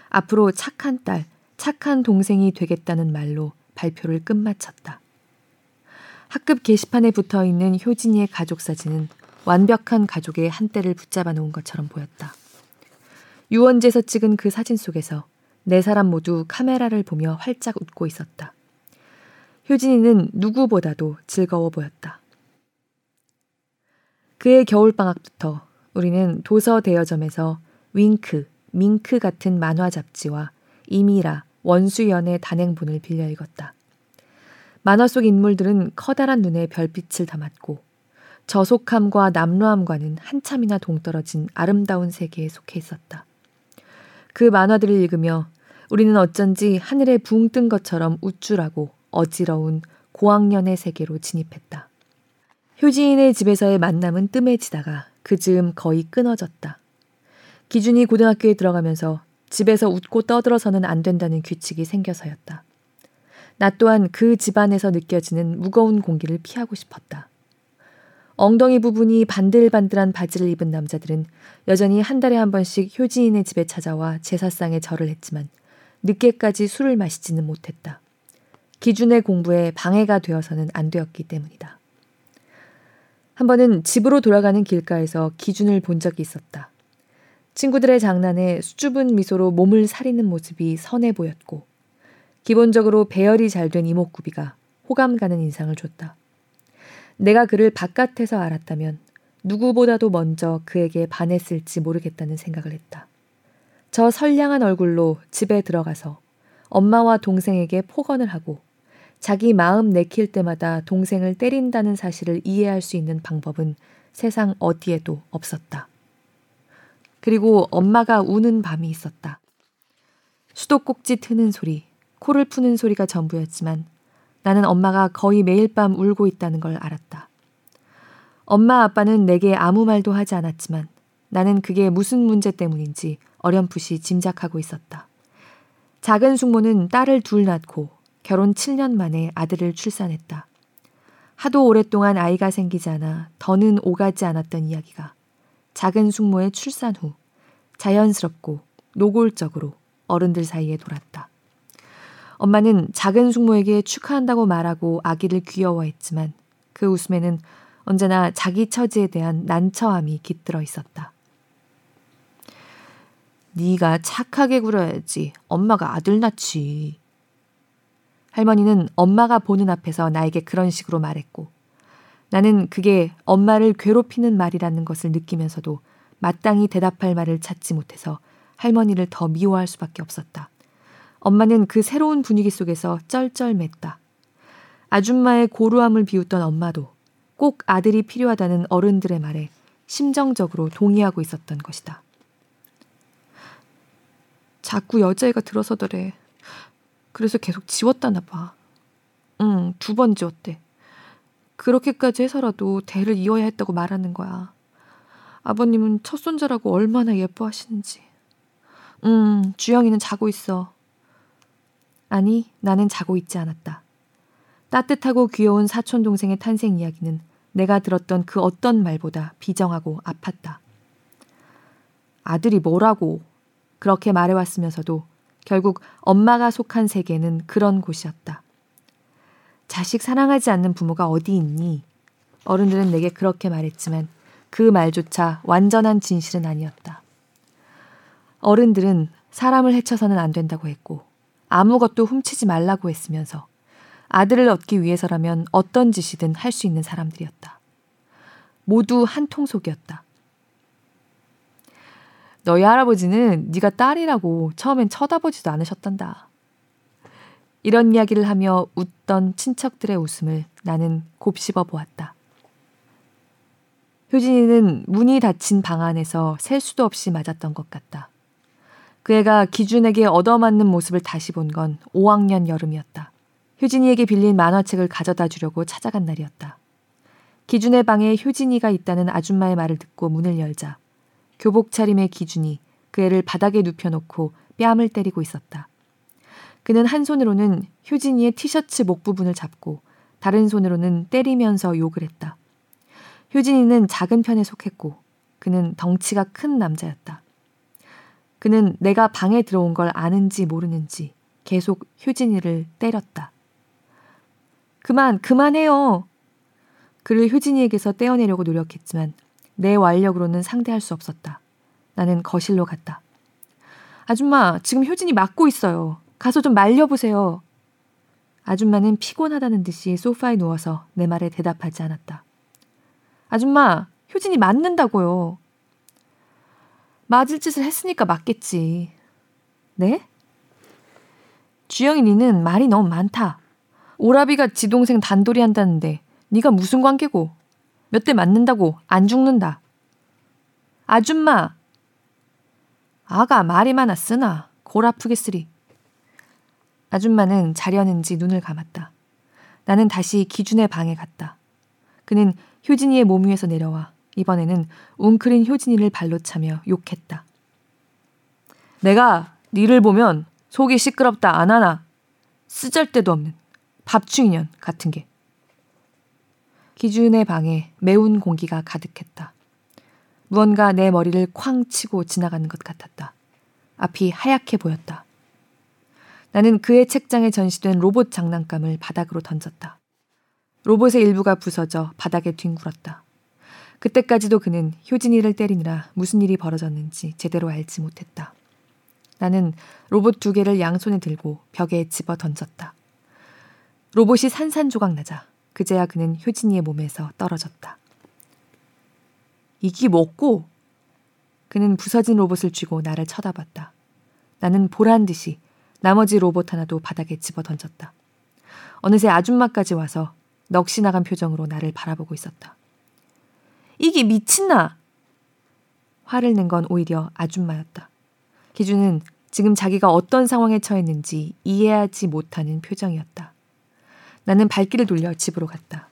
앞으로 착한 딸, 착한 동생이 되겠다는 말로 발표를 끝마쳤다. 학급 게시판에 붙어 있는 효진이의 가족 사진은 완벽한 가족의 한때를 붙잡아 놓은 것처럼 보였다. 유원지에서 찍은 그 사진 속에서 네 사람 모두 카메라를 보며 활짝 웃고 있었다. 효진이는 누구보다도 즐거워 보였다. 그의 겨울방학부터 우리는 도서 대여점에서 윙크, 밍크 같은 만화 잡지와 이미라, 원수연의 단행본을 빌려 읽었다. 만화 속 인물들은 커다란 눈에 별빛을 담았고 저속함과 남루함과는 한참이나 동떨어진 아름다운 세계에 속해 있었다. 그 만화들을 읽으며 우리는 어쩐지 하늘에 붕 뜬 것처럼 우쭐하고 어지러운 고학년의 세계로 진입했다. 효지인의 집에서의 만남은 뜸해지다가 그 즈음 거의 끊어졌다. 기준이 고등학교에 들어가면서 집에서 웃고 떠들어서는 안 된다는 규칙이 생겨서였다. 나 또한 그 집안에서 느껴지는 무거운 공기를 피하고 싶었다. 엉덩이 부분이 반들반들한 바지를 입은 남자들은 여전히 한 달에 한 번씩 효지인의 집에 찾아와 제사상에 절을 했지만 늦게까지 술을 마시지는 못했다. 기준의 공부에 방해가 되어서는 안 되었기 때문이다. 한 번은 집으로 돌아가는 길가에서 기준을 본 적이 있었다. 친구들의 장난에 수줍은 미소로 몸을 사리는 모습이 선해 보였고, 기본적으로 배열이 잘 된 이목구비가 호감 가는 인상을 줬다. 내가 그를 바깥에서 알았다면 누구보다도 먼저 그에게 반했을지 모르겠다는 생각을 했다. 저 선량한 얼굴로 집에 들어가서 엄마와 동생에게 폭언을 하고 자기 마음 내킬 때마다 동생을 때린다는 사실을 이해할 수 있는 방법은 세상 어디에도 없었다. 그리고 엄마가 우는 밤이 있었다. 수도꼭지 트는 소리, 코를 푸는 소리가 전부였지만 나는 엄마가 거의 매일 밤 울고 있다는 걸 알았다. 엄마 아빠는 내게 아무 말도 하지 않았지만 나는 그게 무슨 문제 때문인지 어렴풋이 짐작하고 있었다. 작은 숙모는 딸을 둘 낳고 결혼 7년 만에 아들을 출산했다. 하도 오랫동안 아이가 생기지 않아 더는 오가지 않았던 이야기가 작은 숙모의 출산 후 자연스럽고 노골적으로 어른들 사이에 돌았다. 엄마는 작은 숙모에게 축하한다고 말하고 아기를 귀여워했지만 그 웃음에는 언제나 자기 처지에 대한 난처함이 깃들어 있었다. 네가 착하게 굴어야지 엄마가 아들 낳지. 할머니는 엄마가 보는 앞에서 나에게 그런 식으로 말했고 나는 그게 엄마를 괴롭히는 말이라는 것을 느끼면서도 마땅히 대답할 말을 찾지 못해서 할머니를 더 미워할 수밖에 없었다. 엄마는 그 새로운 분위기 속에서 쩔쩔맸다. 아줌마의 고루함을 비웃던 엄마도 꼭 아들이 필요하다는 어른들의 말에 심정적으로 동의하고 있었던 것이다. 자꾸 여자애가 들어서더래. 그래서 계속 지웠다나 봐. 응, 두 번 지웠대. 그렇게까지 해서라도 대를 이어야 했다고 말하는 거야. 아버님은 첫 손자라고 얼마나 예뻐하시는지. 음, 주영이는 자고 있어. 아니, 나는 자고 있지 않았다. 따뜻하고 귀여운 사촌 동생의 탄생 이야기는 내가 들었던 그 어떤 말보다 비정하고 아팠다. 아들이 뭐라고 그렇게 말해왔으면서도 결국 엄마가 속한 세계는 그런 곳이었다. 자식 사랑하지 않는 부모가 어디 있니? 어른들은 내게 그렇게 말했지만 그 말조차 완전한 진실은 아니었다. 어른들은 사람을 해쳐서는 안 된다고 했고 아무것도 훔치지 말라고 했으면서 아들을 얻기 위해서라면 어떤 짓이든 할 수 있는 사람들이었다. 모두 한 통속이었다. 너희 할아버지는 네가 딸이라고 처음엔 쳐다보지도 않으셨단다. 이런 이야기를 하며 웃던 친척들의 웃음을 나는 곱씹어 보았다. 효진이는 문이 닫힌 방 안에서 셀 수도 없이 맞았던 것 같다. 그 애가 기준에게 얻어맞는 모습을 다시 본 건 5학년 여름이었다. 효진이에게 빌린 만화책을 가져다 주려고 찾아간 날이었다. 기준의 방에 효진이가 있다는 아줌마의 말을 듣고 문을 열자 교복 차림의 기준이 그 애를 바닥에 눕혀놓고 뺨을 때리고 있었다. 그는 한 손으로는 효진이의 티셔츠 목 부분을 잡고 다른 손으로는 때리면서 욕을 했다. 효진이는 작은 편에 속했고 그는 덩치가 큰 남자였다. 그는 내가 방에 들어온 걸 아는지 모르는지 계속 효진이를 때렸다. 그만, 그만해요. 그를 효진이에게서 떼어내려고 노력했지만 내 완력으로는 상대할 수 없었다. 나는 거실로 갔다. 아줌마, 지금 효진이 맞고 있어요. 가서 좀 말려보세요. 아줌마는 피곤하다는 듯이 소파에 누워서 내 말에 대답하지 않았다. 아줌마, 효진이 맞는다고요. 맞을 짓을 했으니까 맞겠지. 네? 주영이 니는 말이 너무 많다. 오라비가 지 동생 단돌이 한다는데 네가 무슨 관계고? 몇 대 맞는다고 안 죽는다. 아줌마. 아가 말이 많아 쓰나 골 아프겠으리. 아줌마는 자려는지 눈을 감았다. 나는 다시 기준의 방에 갔다. 그는 효진이의 몸 위에서 내려와 이번에는 웅크린 효진이를 발로 차며 욕했다. 내가 니를 보면 속이 시끄럽다 안 하나 쓰잘데도 없는 밥충이년 같은 게. 기준의 방에 매운 공기가 가득했다. 무언가 내 머리를 쾅 치고 지나가는 것 같았다. 앞이 하얗게 보였다. 나는 그의 책장에 전시된 로봇 장난감을 바닥으로 던졌다. 로봇의 일부가 부서져 바닥에 뒹굴었다. 그때까지도 그는 효진이를 때리느라 무슨 일이 벌어졌는지 제대로 알지 못했다. 나는 로봇 두 개를 양손에 들고 벽에 집어 던졌다. 로봇이 산산조각 나자 그제야 그는 효진이의 몸에서 떨어졌다. 이기 먹고 그는 부서진 로봇을 쥐고 나를 쳐다봤다. 나는 보란 듯이 나머지 로봇 하나도 바닥에 집어 던졌다. 어느새 아줌마까지 와서 넋이 나간 표정으로 나를 바라보고 있었다. 이게 미친나! 화를 낸 건 오히려 아줌마였다. 기준은 지금 자기가 어떤 상황에 처했는지 이해하지 못하는 표정이었다. 나는 발길을 돌려 집으로 갔다.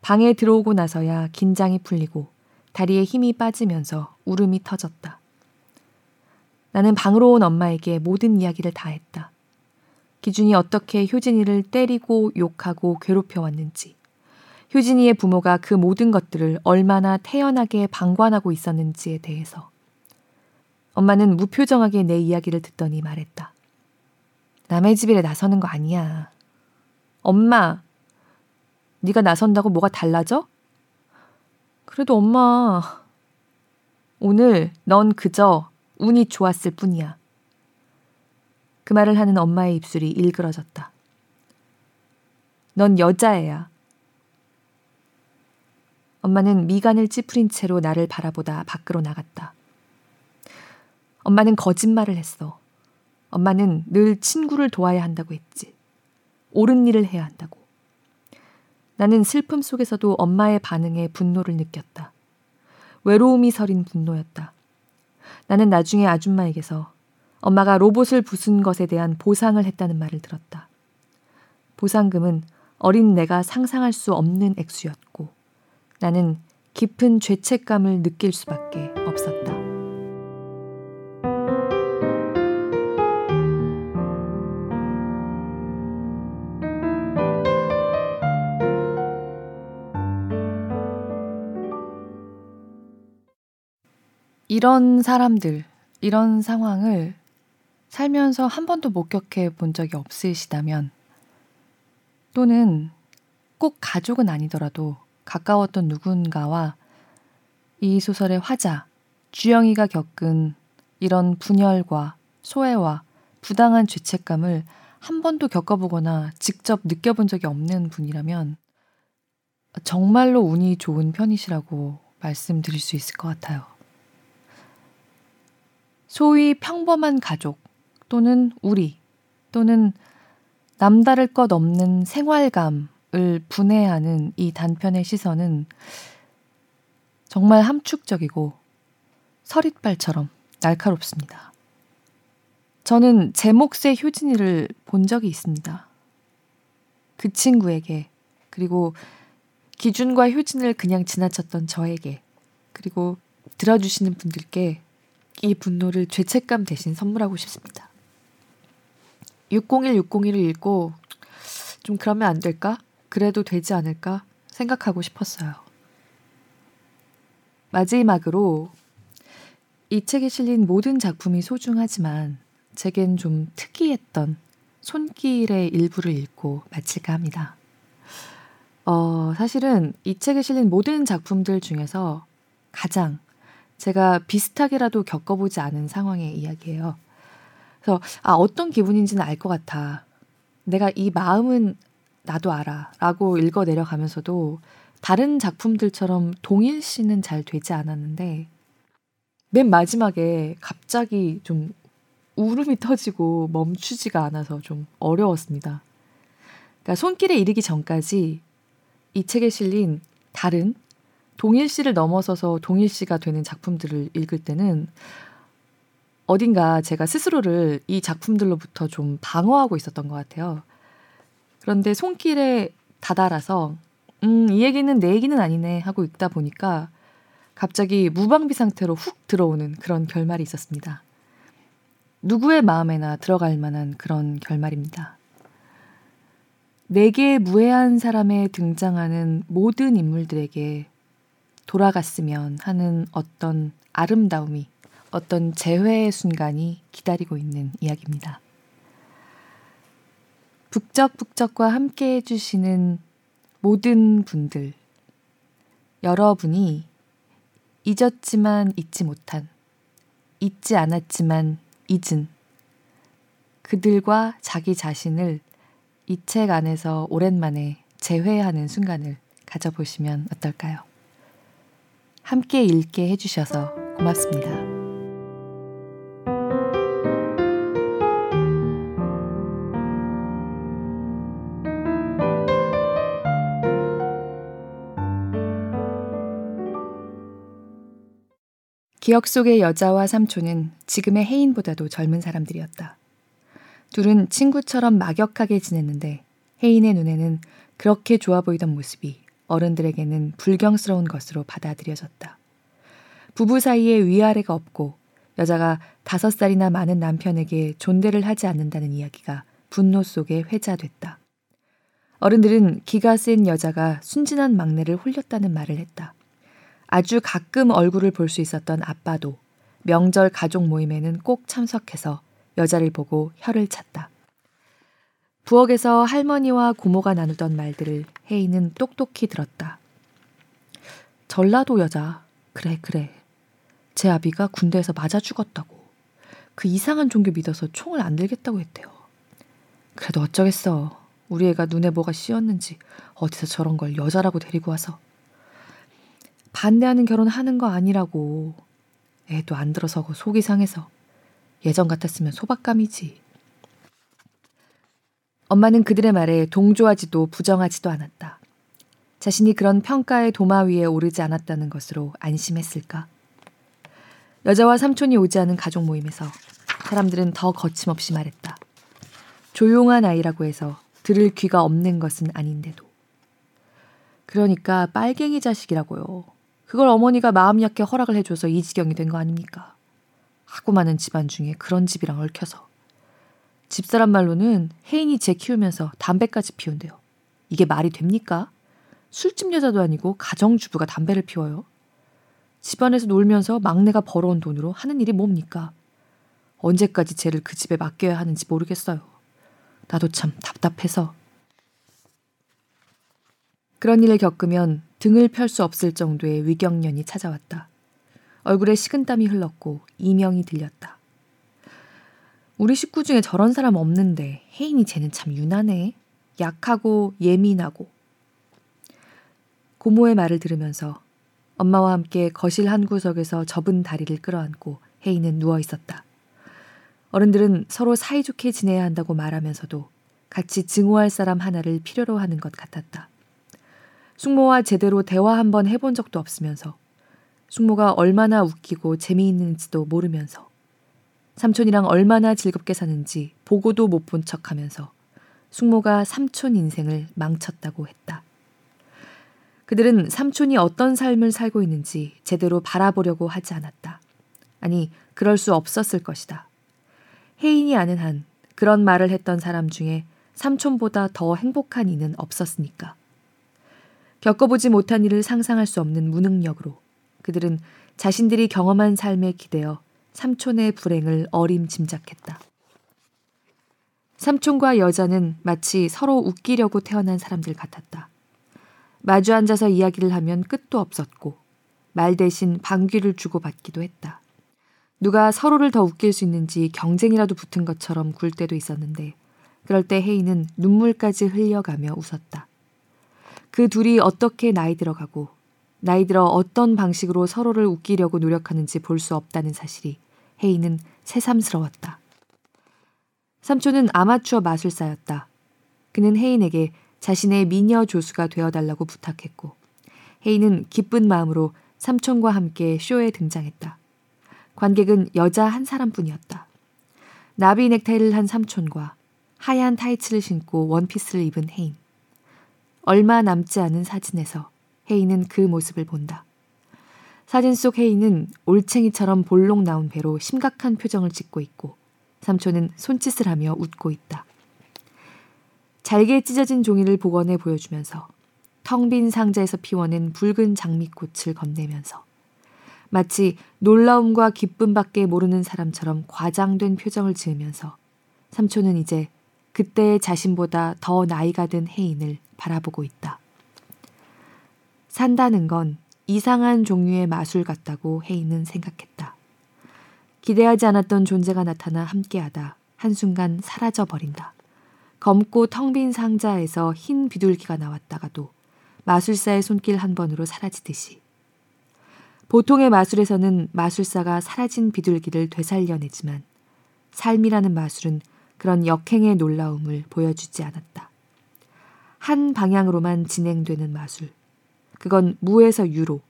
방에 들어오고 나서야 긴장이 풀리고 다리에 힘이 빠지면서 울음이 터졌다. 나는 방으로 온 엄마에게 모든 이야기를 다 했다. 기준이 어떻게 효진이를 때리고 욕하고 괴롭혀 왔는지, 효진이의 부모가 그 모든 것들을 얼마나 태연하게 방관하고 있었는지에 대해서. 엄마는 무표정하게 내 이야기를 듣더니 말했다. 남의 집일에 나서는 거 아니야. 엄마, 네가 나선다고 뭐가 달라져? 그래도 엄마, 오늘 넌 그저 운이 좋았을 뿐이야. 그 말을 하는 엄마의 입술이 일그러졌다. 넌 여자애야. 엄마는 미간을 찌푸린 채로 나를 바라보다 밖으로 나갔다. 엄마는 거짓말을 했어. 엄마는 늘 친구를 도와야 한다고 했지. 옳은 일을 해야 한다고. 나는 슬픔 속에서도 엄마의 반응에 분노를 느꼈다. 외로움이 서린 분노였다. 나는 나중에 아줌마에게서 엄마가 로봇을 부순 것에 대한 보상을 했다는 말을 들었다. 보상금은 어린 내가 상상할 수 없는 액수였고 나는 깊은 죄책감을 느낄 수밖에 없었다. 이런 사람들, 이런 상황을 살면서 한 번도 목격해 본 적이 없으시다면 또는 꼭 가족은 아니더라도 가까웠던 누군가와 이 소설의 화자, 주영이가 겪은 이런 분열과 소외와 부당한 죄책감을 한 번도 겪어보거나 직접 느껴본 적이 없는 분이라면 정말로 운이 좋은 편이시라고 말씀드릴 수 있을 것 같아요. 소위 평범한 가족 또는 우리 또는 남다를 것 없는 생활감을 분해하는 이 단편의 시선은 정말 함축적이고 서릿발처럼 날카롭습니다. 저는 제 몫의 효진이를 본 적이 있습니다. 그 친구에게, 그리고 기준과 효진을 그냥 지나쳤던 저에게, 그리고 들어주시는 분들께 이 분노를 죄책감 대신 선물하고 싶습니다. 601 601을 읽고 좀 그러면 안 될까? 그래도 되지 않을까? 생각하고 싶었어요. 마지막으로 이 책에 실린 모든 작품이 소중하지만 제겐 좀 특이했던 손길의 일부를 읽고 마칠까 합니다. 어, 사실은 이 책에 실린 모든 작품들 중에서 가장 제가 비슷하게라도 겪어보지 않은 상황의 이야기예요. 그래서 아, 어떤 기분인지는 알 것 같아. 내가 이 마음은 나도 알아. 라고 읽어 내려가면서도 다른 작품들처럼 동일 시는 잘 되지 않았는데 맨 마지막에 갑자기 좀 울음이 터지고 멈추지가 않아서 좀 어려웠습니다. 그러니까 손길에 이르기 전까지 이 책에 실린 다른 동일시를 넘어서서 동일시가 되는 작품들을 읽을 때는 어딘가 제가 스스로를 이 작품들로부터 좀 방어하고 있었던 것 같아요. 그런데 손길에 다다라서 음, 이 얘기는 내 얘기는 아니네 하고 읽다 보니까 갑자기 무방비 상태로 훅 들어오는 그런 결말이 있었습니다. 누구의 마음에나 들어갈 만한 그런 결말입니다. 내게 무해한 사람에 등장하는 모든 인물들에게 돌아갔으면 하는 어떤 아름다움이 어떤 재회의 순간이 기다리고 있는 이야기입니다. 북적북적과 함께 해주시는 모든 분들, 여러분이 잊었지만 잊지 못한, 잊지 않았지만 잊은 그들과 자기 자신을 이 책 안에서 오랜만에 재회하는 순간을 가져보시면 어떨까요? 함께 읽게 해주셔서 고맙습니다. 기억 속의 여자와 삼촌은 지금의 혜인보다도 젊은 사람들이었다. 둘은 친구처럼 막역하게 지냈는데 혜인의 눈에는 그렇게 좋아 보이던 모습이 어른들에게는 불경스러운 것으로 받아들여졌다. 부부 사이에 위아래가 없고 여자가 다섯 살이나 많은 남편에게 존대를 하지 않는다는 이야기가 분노 속에 회자됐다. 어른들은 기가 센 여자가 순진한 막내를 홀렸다는 말을 했다. 아주 가끔 얼굴을 볼 수 있었던 아빠도 명절 가족 모임에는 꼭 참석해서 여자를 보고 혀를 찼다. 부엌에서 할머니와 고모가 나누던 말들을 혜인은 똑똑히 들었다. 전라도 여자. 그래, 그래. 제 아비가 군대에서 맞아 죽었다고. 그 이상한 종교 믿어서 총을 안 들겠다고 했대요. 그래도 어쩌겠어. 우리 애가 눈에 뭐가 씌었는지 어디서 저런 걸 여자라고 데리고 와서. 반대하는 결혼 하는 거 아니라고. 애도 안 들어서고 속이 상해서. 예전 같았으면 소박감이지. 엄마는 그들의 말에 동조하지도 부정하지도 않았다. 자신이 그런 평가의 도마 위에 오르지 않았다는 것으로 안심했을까? 여자와 삼촌이 오지 않은 가족 모임에서 사람들은 더 거침없이 말했다. 조용한 아이라고 해서 들을 귀가 없는 것은 아닌데도. 그러니까 빨갱이 자식이라고요. 그걸 어머니가 마음 약해 허락을 해줘서 이 지경이 된 거 아닙니까? 하고 많은 집안 중에 그런 집이랑 얽혀서. 집사람 말로는 혜인이 재 키우면서 담배까지 피운대요. 이게 말이 됩니까? 술집 여자도 아니고 가정주부가 담배를 피워요. 집안에서 놀면서 막내가 벌어온 돈으로 하는 일이 뭡니까? 언제까지 쟤를 그 집에 맡겨야 하는지 모르겠어요. 나도 참 답답해서. 그런 일을 겪으면 등을 펼 수 없을 정도의 위경련이 찾아왔다. 얼굴에 식은땀이 흘렀고 이명이 들렸다. 우리 식구 중에 저런 사람 없는데 혜인이 쟤는 참 유난해. 약하고 예민하고. 고모의 말을 들으면서 엄마와 함께 거실 한 구석에서 접은 다리를 끌어안고 혜인은 누워 있었다. 어른들은 서로 사이좋게 지내야 한다고 말하면서도 같이 증오할 사람 하나를 필요로 하는 것 같았다. 숙모와 제대로 대화 한번 해본 적도 없으면서 숙모가 얼마나 웃기고 재미있는지도 모르면서 삼촌이랑 얼마나 즐겁게 사는지 보고도 못 본 척 하면서 숙모가 삼촌 인생을 망쳤다고 했다. 그들은 삼촌이 어떤 삶을 살고 있는지 제대로 바라보려고 하지 않았다. 아니, 그럴 수 없었을 것이다. 혜인이 아는 한 그런 말을 했던 사람 중에 삼촌보다 더 행복한 이는 없었으니까. 겪어보지 못한 일을 상상할 수 없는 무능력으로 그들은 자신들이 경험한 삶에 기대어 삼촌의 불행을 어림짐작했다. 삼촌과 여자는 마치 서로 웃기려고 태어난 사람들 같았다. 마주 앉아서 이야기를 하면 끝도 없었고 말 대신 방귀를 주고받기도 했다. 누가 서로를 더 웃길 수 있는지 경쟁이라도 붙은 것처럼 굴 때도 있었는데 그럴 때 헤이는 눈물까지 흘려가며 웃었다. 그 둘이 어떻게 나이 들어가고 나이 들어 어떤 방식으로 서로를 웃기려고 노력하는지 볼 수 없다는 사실이 헤이는 새삼스러웠다. 삼촌은 아마추어 마술사였다. 그는 헤인에게 자신의 미녀 조수가 되어달라고 부탁했고 헤이는 기쁜 마음으로 삼촌과 함께 쇼에 등장했다. 관객은 여자 한 사람뿐이었다. 나비 넥타이를 한 삼촌과 하얀 타이츠를 신고 원피스를 입은 헤인. 얼마 남지 않은 사진에서 헤이는 그 모습을 본다. 사진 속 헤이는 올챙이처럼 볼록 나온 배로 심각한 표정을 짓고 있고 삼촌은 손짓을 하며 웃고 있다. 잘게 찢어진 종이를 복원해 보여주면서 텅 빈 상자에서 피워낸 붉은 장미꽃을 건네면서 마치 놀라움과 기쁨밖에 모르는 사람처럼 과장된 표정을 지으면서 삼촌은 이제 그때의 자신보다 더 나이가 든 혜인을 바라보고 있다. 산다는 건 이상한 종류의 마술 같다고 혜인은 생각했다. 기대하지 않았던 존재가 나타나 함께하다 한순간 사라져 버린다. 검고 텅 빈 상자에서 흰 비둘기가 나왔다가도 마술사의 손길 한 번으로 사라지듯이 보통의 마술에서는 마술사가 사라진 비둘기를 되살려내지만 삶이라는 마술은 그런 역행의 놀라움을 보여주지 않았다. 한 방향으로만 진행되는 마술. 그건 무에서 유로,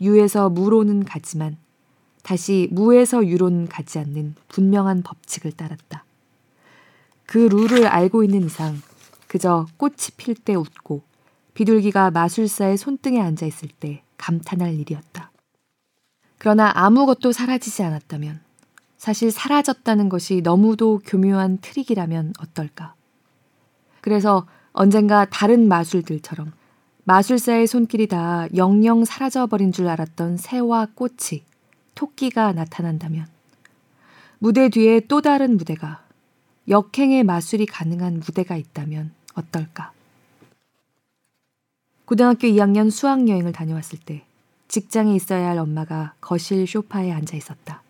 유에서 무로는 가지만 다시 무에서 유로는 가지 않는 분명한 법칙을 따랐다. 그 룰을 알고 있는 이상 그저 꽃이 필 때 웃고 비둘기가 마술사의 손등에 앉아 있을 때 감탄할 일이었다. 그러나 아무것도 사라지지 않았다면 사실 사라졌다는 것이 너무도 교묘한 트릭이라면 어떨까? 그래서 언젠가 다른 마술들처럼 마술사의 손길이 다 영영 사라져버린 줄 알았던 새와 꽃이 토끼가 나타난다면 무대 뒤에 또 다른 무대가 역행의 마술이 가능한 무대가 있다면 어떨까? 고등학교 2학년 수학여행을 다녀왔을 때 직장에 있어야 할 엄마가 거실 쇼파에 앉아 있었다.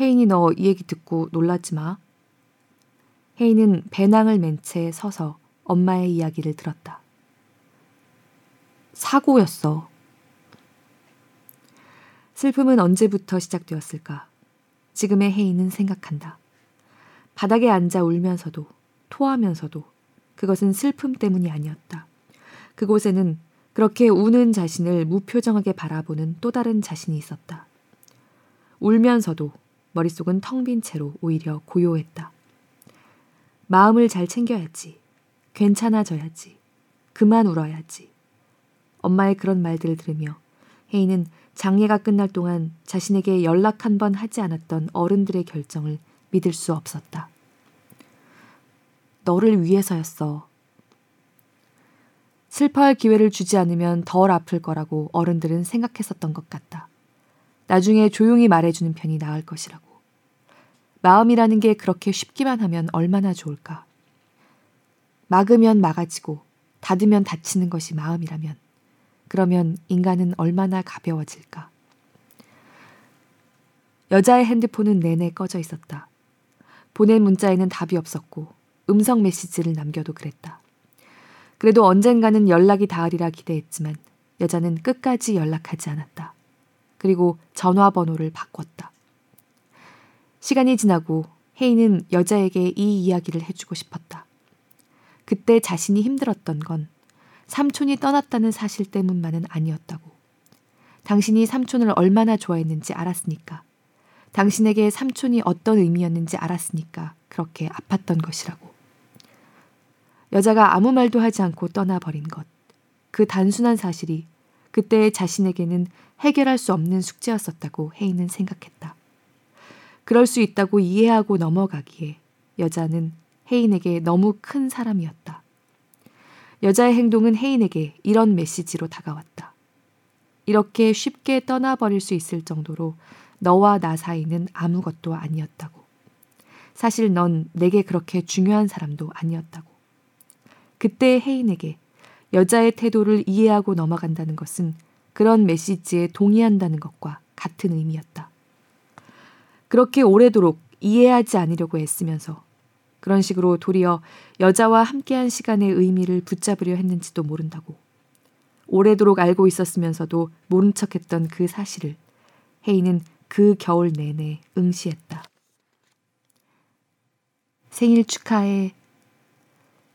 혜인이 너 이 얘기 듣고 놀랐지 마. 혜인은 배낭을 맨 채 서서 엄마의 이야기를 들었다. 사고였어. 슬픔은 언제부터 시작되었을까? 지금의 혜인은 생각한다. 바닥에 앉아 울면서도 토하면서도 그것은 슬픔 때문이 아니었다. 그곳에는 그렇게 우는 자신을 무표정하게 바라보는 또 다른 자신이 있었다. 울면서도 머릿속은 텅 빈 채로 오히려 고요했다. 마음을 잘 챙겨야지. 괜찮아져야지. 그만 울어야지. 엄마의 그런 말들을 들으며 혜인은 장례가 끝날 동안 자신에게 연락 한 번 하지 않았던 어른들의 결정을 믿을 수 없었다. 너를 위해서였어. 슬퍼할 기회를 주지 않으면 덜 아플 거라고 어른들은 생각했었던 것 같다. 나중에 조용히 말해주는 편이 나을 것이라고. 마음이라는 게 그렇게 쉽기만 하면 얼마나 좋을까. 막으면 막아지고 닫으면 닫히는 것이 마음이라면 그러면 인간은 얼마나 가벼워질까? 여자의 핸드폰은 내내 꺼져 있었다. 보낸 문자에는 답이 없었고 음성 메시지를 남겨도 그랬다. 그래도 언젠가는 연락이 닿으리라 기대했지만 여자는 끝까지 연락하지 않았다. 그리고 전화번호를 바꿨다. 시간이 지나고 혜인은 여자에게 이 이야기를 해주고 싶었다. 그때 자신이 힘들었던 건 삼촌이 떠났다는 사실 때문만은 아니었다고. 당신이 삼촌을 얼마나 좋아했는지 알았으니까. 당신에게 삼촌이 어떤 의미였는지 알았으니까 그렇게 아팠던 것이라고. 여자가 아무 말도 하지 않고 떠나버린 것. 그 단순한 사실이 그때 자신에게는 해결할 수 없는 숙제였었다고 혜인은 생각했다. 그럴 수 있다고 이해하고 넘어가기에 여자는 혜인에게 너무 큰 사람이었다. 여자의 행동은 혜인에게 이런 메시지로 다가왔다. 이렇게 쉽게 떠나버릴 수 있을 정도로 너와 나 사이는 아무것도 아니었다고. 사실 넌 내게 그렇게 중요한 사람도 아니었다고. 그때 혜인에게 여자의 태도를 이해하고 넘어간다는 것은 그런 메시지에 동의한다는 것과 같은 의미였다. 그렇게 오래도록 이해하지 않으려고 애쓰면서 그런 식으로 도리어 여자와 함께한 시간의 의미를 붙잡으려 했는지도 모른다고. 오래도록 알고 있었으면서도 모른 척했던 그 사실을 혜인은 그 겨울 내내 응시했다. 생일 축하해.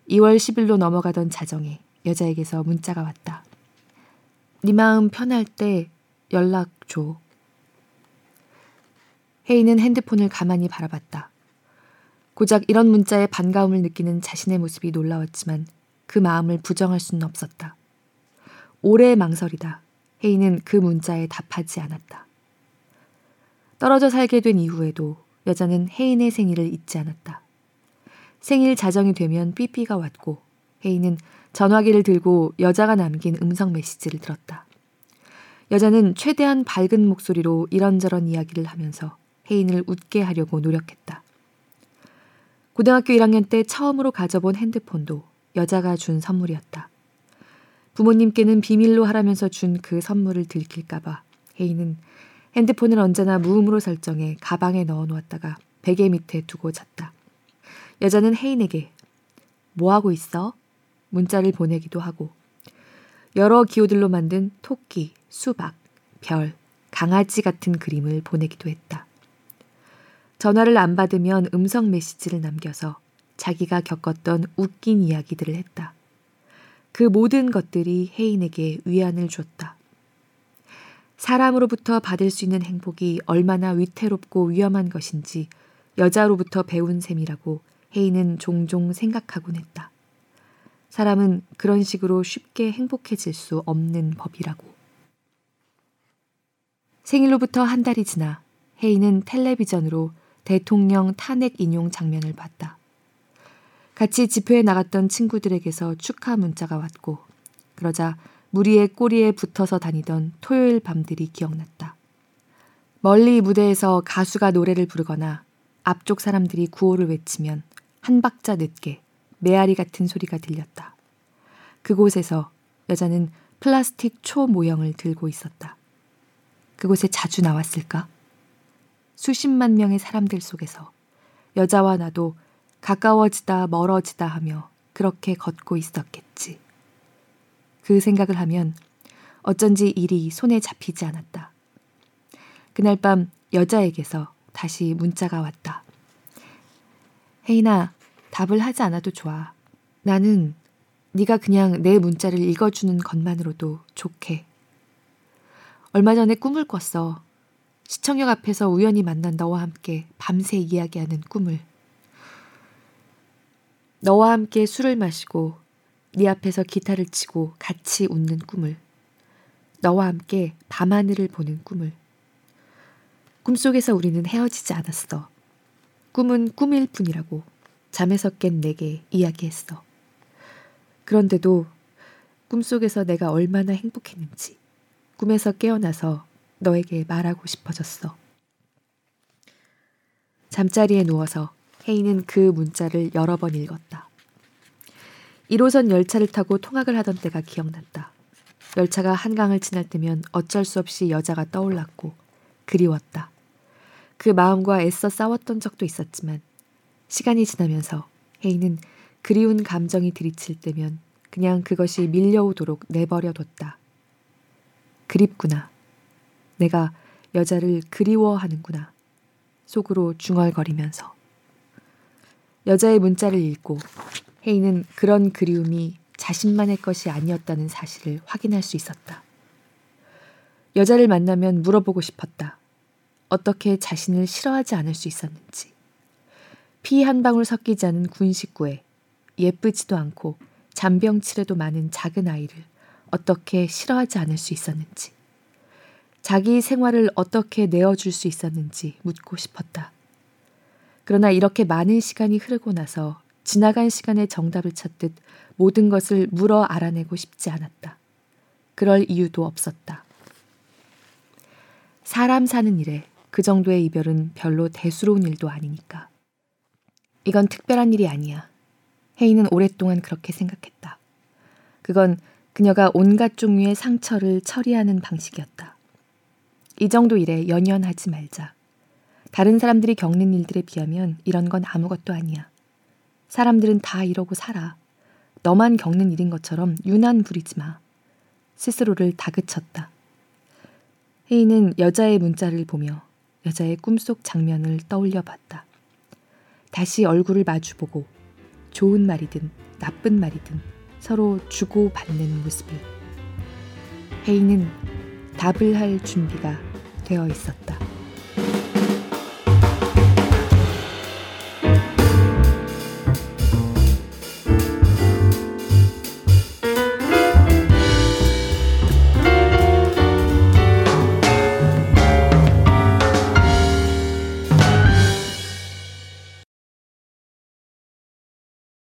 2월 10일로 넘어가던 자정에 여자에게서 문자가 왔다. 네 마음 편할 때 연락 줘. 혜인은 핸드폰을 가만히 바라봤다. 고작 이런 문자에 반가움을 느끼는 자신의 모습이 놀라웠지만 그 마음을 부정할 수는 없었다. 오래 망설이다. 혜인은 그 문자에 답하지 않았다. 떨어져 살게 된 이후에도 여자는 혜인의 생일을 잊지 않았다. 생일 자정이 되면 삐삐가 왔고 혜인은 전화기를 들고 여자가 남긴 음성 메시지를 들었다. 여자는 최대한 밝은 목소리로 이런저런 이야기를 하면서 혜인을 웃게 하려고 노력했다. 고등학교 1학년 때 처음으로 가져본 핸드폰도 여자가 준 선물이었다. 부모님께는 비밀로 하라면서 준 그 선물을 들킬까봐 혜인은 핸드폰을 언제나 무음으로 설정해 가방에 넣어 놓았다가 베개 밑에 두고 잤다. 여자는 혜인에게 뭐 하고 있어? 문자를 보내기도 하고 여러 기호들로 만든 토끼, 수박, 별, 강아지 같은 그림을 보내기도 했다. 전화를 안 받으면 음성 메시지를 남겨서 자기가 겪었던 웃긴 이야기들을 했다. 그 모든 것들이 혜인에게 위안을 줬다. 사람으로부터 받을 수 있는 행복이 얼마나 위태롭고 위험한 것인지 여자로부터 배운 셈이라고 혜인은 종종 생각하곤 했다. 사람은 그런 식으로 쉽게 행복해질 수 없는 법이라고. 생일로부터 한 달이 지나 혜인은 텔레비전으로 대통령 탄핵 인용 장면을 봤다. 같이 집회에 나갔던 친구들에게서 축하 문자가 왔고, 그러자 무리의 꼬리에 붙어서 다니던 토요일 밤들이 기억났다. 멀리 무대에서 가수가 노래를 부르거나 앞쪽 사람들이 구호를 외치면 한 박자 늦게 메아리 같은 소리가 들렸다. 그곳에서 여자는 플라스틱 초 모형을 들고 있었다. 그곳에 자주 나왔을까? 수십만 명의 사람들 속에서 여자와 나도 가까워지다 멀어지다 하며 그렇게 걷고 있었겠지. 그 생각을 하면 어쩐지 일이 손에 잡히지 않았다. 그날 밤 여자에게서 다시 문자가 왔다. 혜인아, 답을 하지 않아도 좋아. 나는 네가 그냥 내 문자를 읽어주는 것만으로도 좋게. 얼마 전에 꿈을 꿨어. 시청역 앞에서 우연히 만난 너와 함께 밤새 이야기하는 꿈을. 너와 함께 술을 마시고 네 앞에서 기타를 치고 같이 웃는 꿈을. 너와 함께 밤하늘을 보는 꿈을. 꿈속에서 우리는 헤어지지 않았어. 꿈은 꿈일 뿐이라고 잠에서 깬 내게 이야기했어. 그런데도 꿈속에서 내가 얼마나 행복했는지 꿈에서 깨어나서 너에게 말하고 싶어졌어. 잠자리에 누워서 혜인은 그 문자를 여러 번 읽었다. 1호선 열차를 타고 통학을 하던 때가 기억났다. 열차가 한강을 지날 때면 어쩔 수 없이 여자가 떠올랐고 그리웠다. 그 마음과 애써 싸웠던 적도 있었지만 시간이 지나면서 혜인은 그리운 감정이 들이칠 때면 그냥 그것이 밀려오도록 내버려뒀다. 그립구나. 내가 여자를 그리워하는구나. 속으로 중얼거리면서. 여자의 문자를 읽고 혜인은 그런 그리움이 자신만의 것이 아니었다는 사실을 확인할 수 있었다. 여자를 만나면 물어보고 싶었다. 어떻게 자신을 싫어하지 않을 수 있었는지. 피 한 방울 섞이지 않은 군 식구에 예쁘지도 않고 잔병치레도 많은 작은 아이를 어떻게 싫어하지 않을 수 있었는지. 자기 생활을 어떻게 내어줄 수 있었는지 묻고 싶었다. 그러나 이렇게 많은 시간이 흐르고 나서 지나간 시간의 정답을 찾듯 모든 것을 물어 알아내고 싶지 않았다. 그럴 이유도 없었다. 사람 사는 일에 그 정도의 이별은 별로 대수로운 일도 아니니까. 이건 특별한 일이 아니야. 혜인은 오랫동안 그렇게 생각했다. 그건 그녀가 온갖 종류의 상처를 처리하는 방식이었다. 이 정도 일에 연연하지 말자. 다른 사람들이 겪는 일들에 비하면 이런 건 아무것도 아니야. 사람들은 다 이러고 살아. 너만 겪는 일인 것처럼 유난 부리지 마. 스스로를 다그쳤다. 혜인은 여자의 문자를 보며 여자의 꿈속 장면을 떠올려 봤다. 다시 얼굴을 마주보고 좋은 말이든 나쁜 말이든 서로 주고받는 모습을. 혜인은 답을 할 준비가 되어 있었다.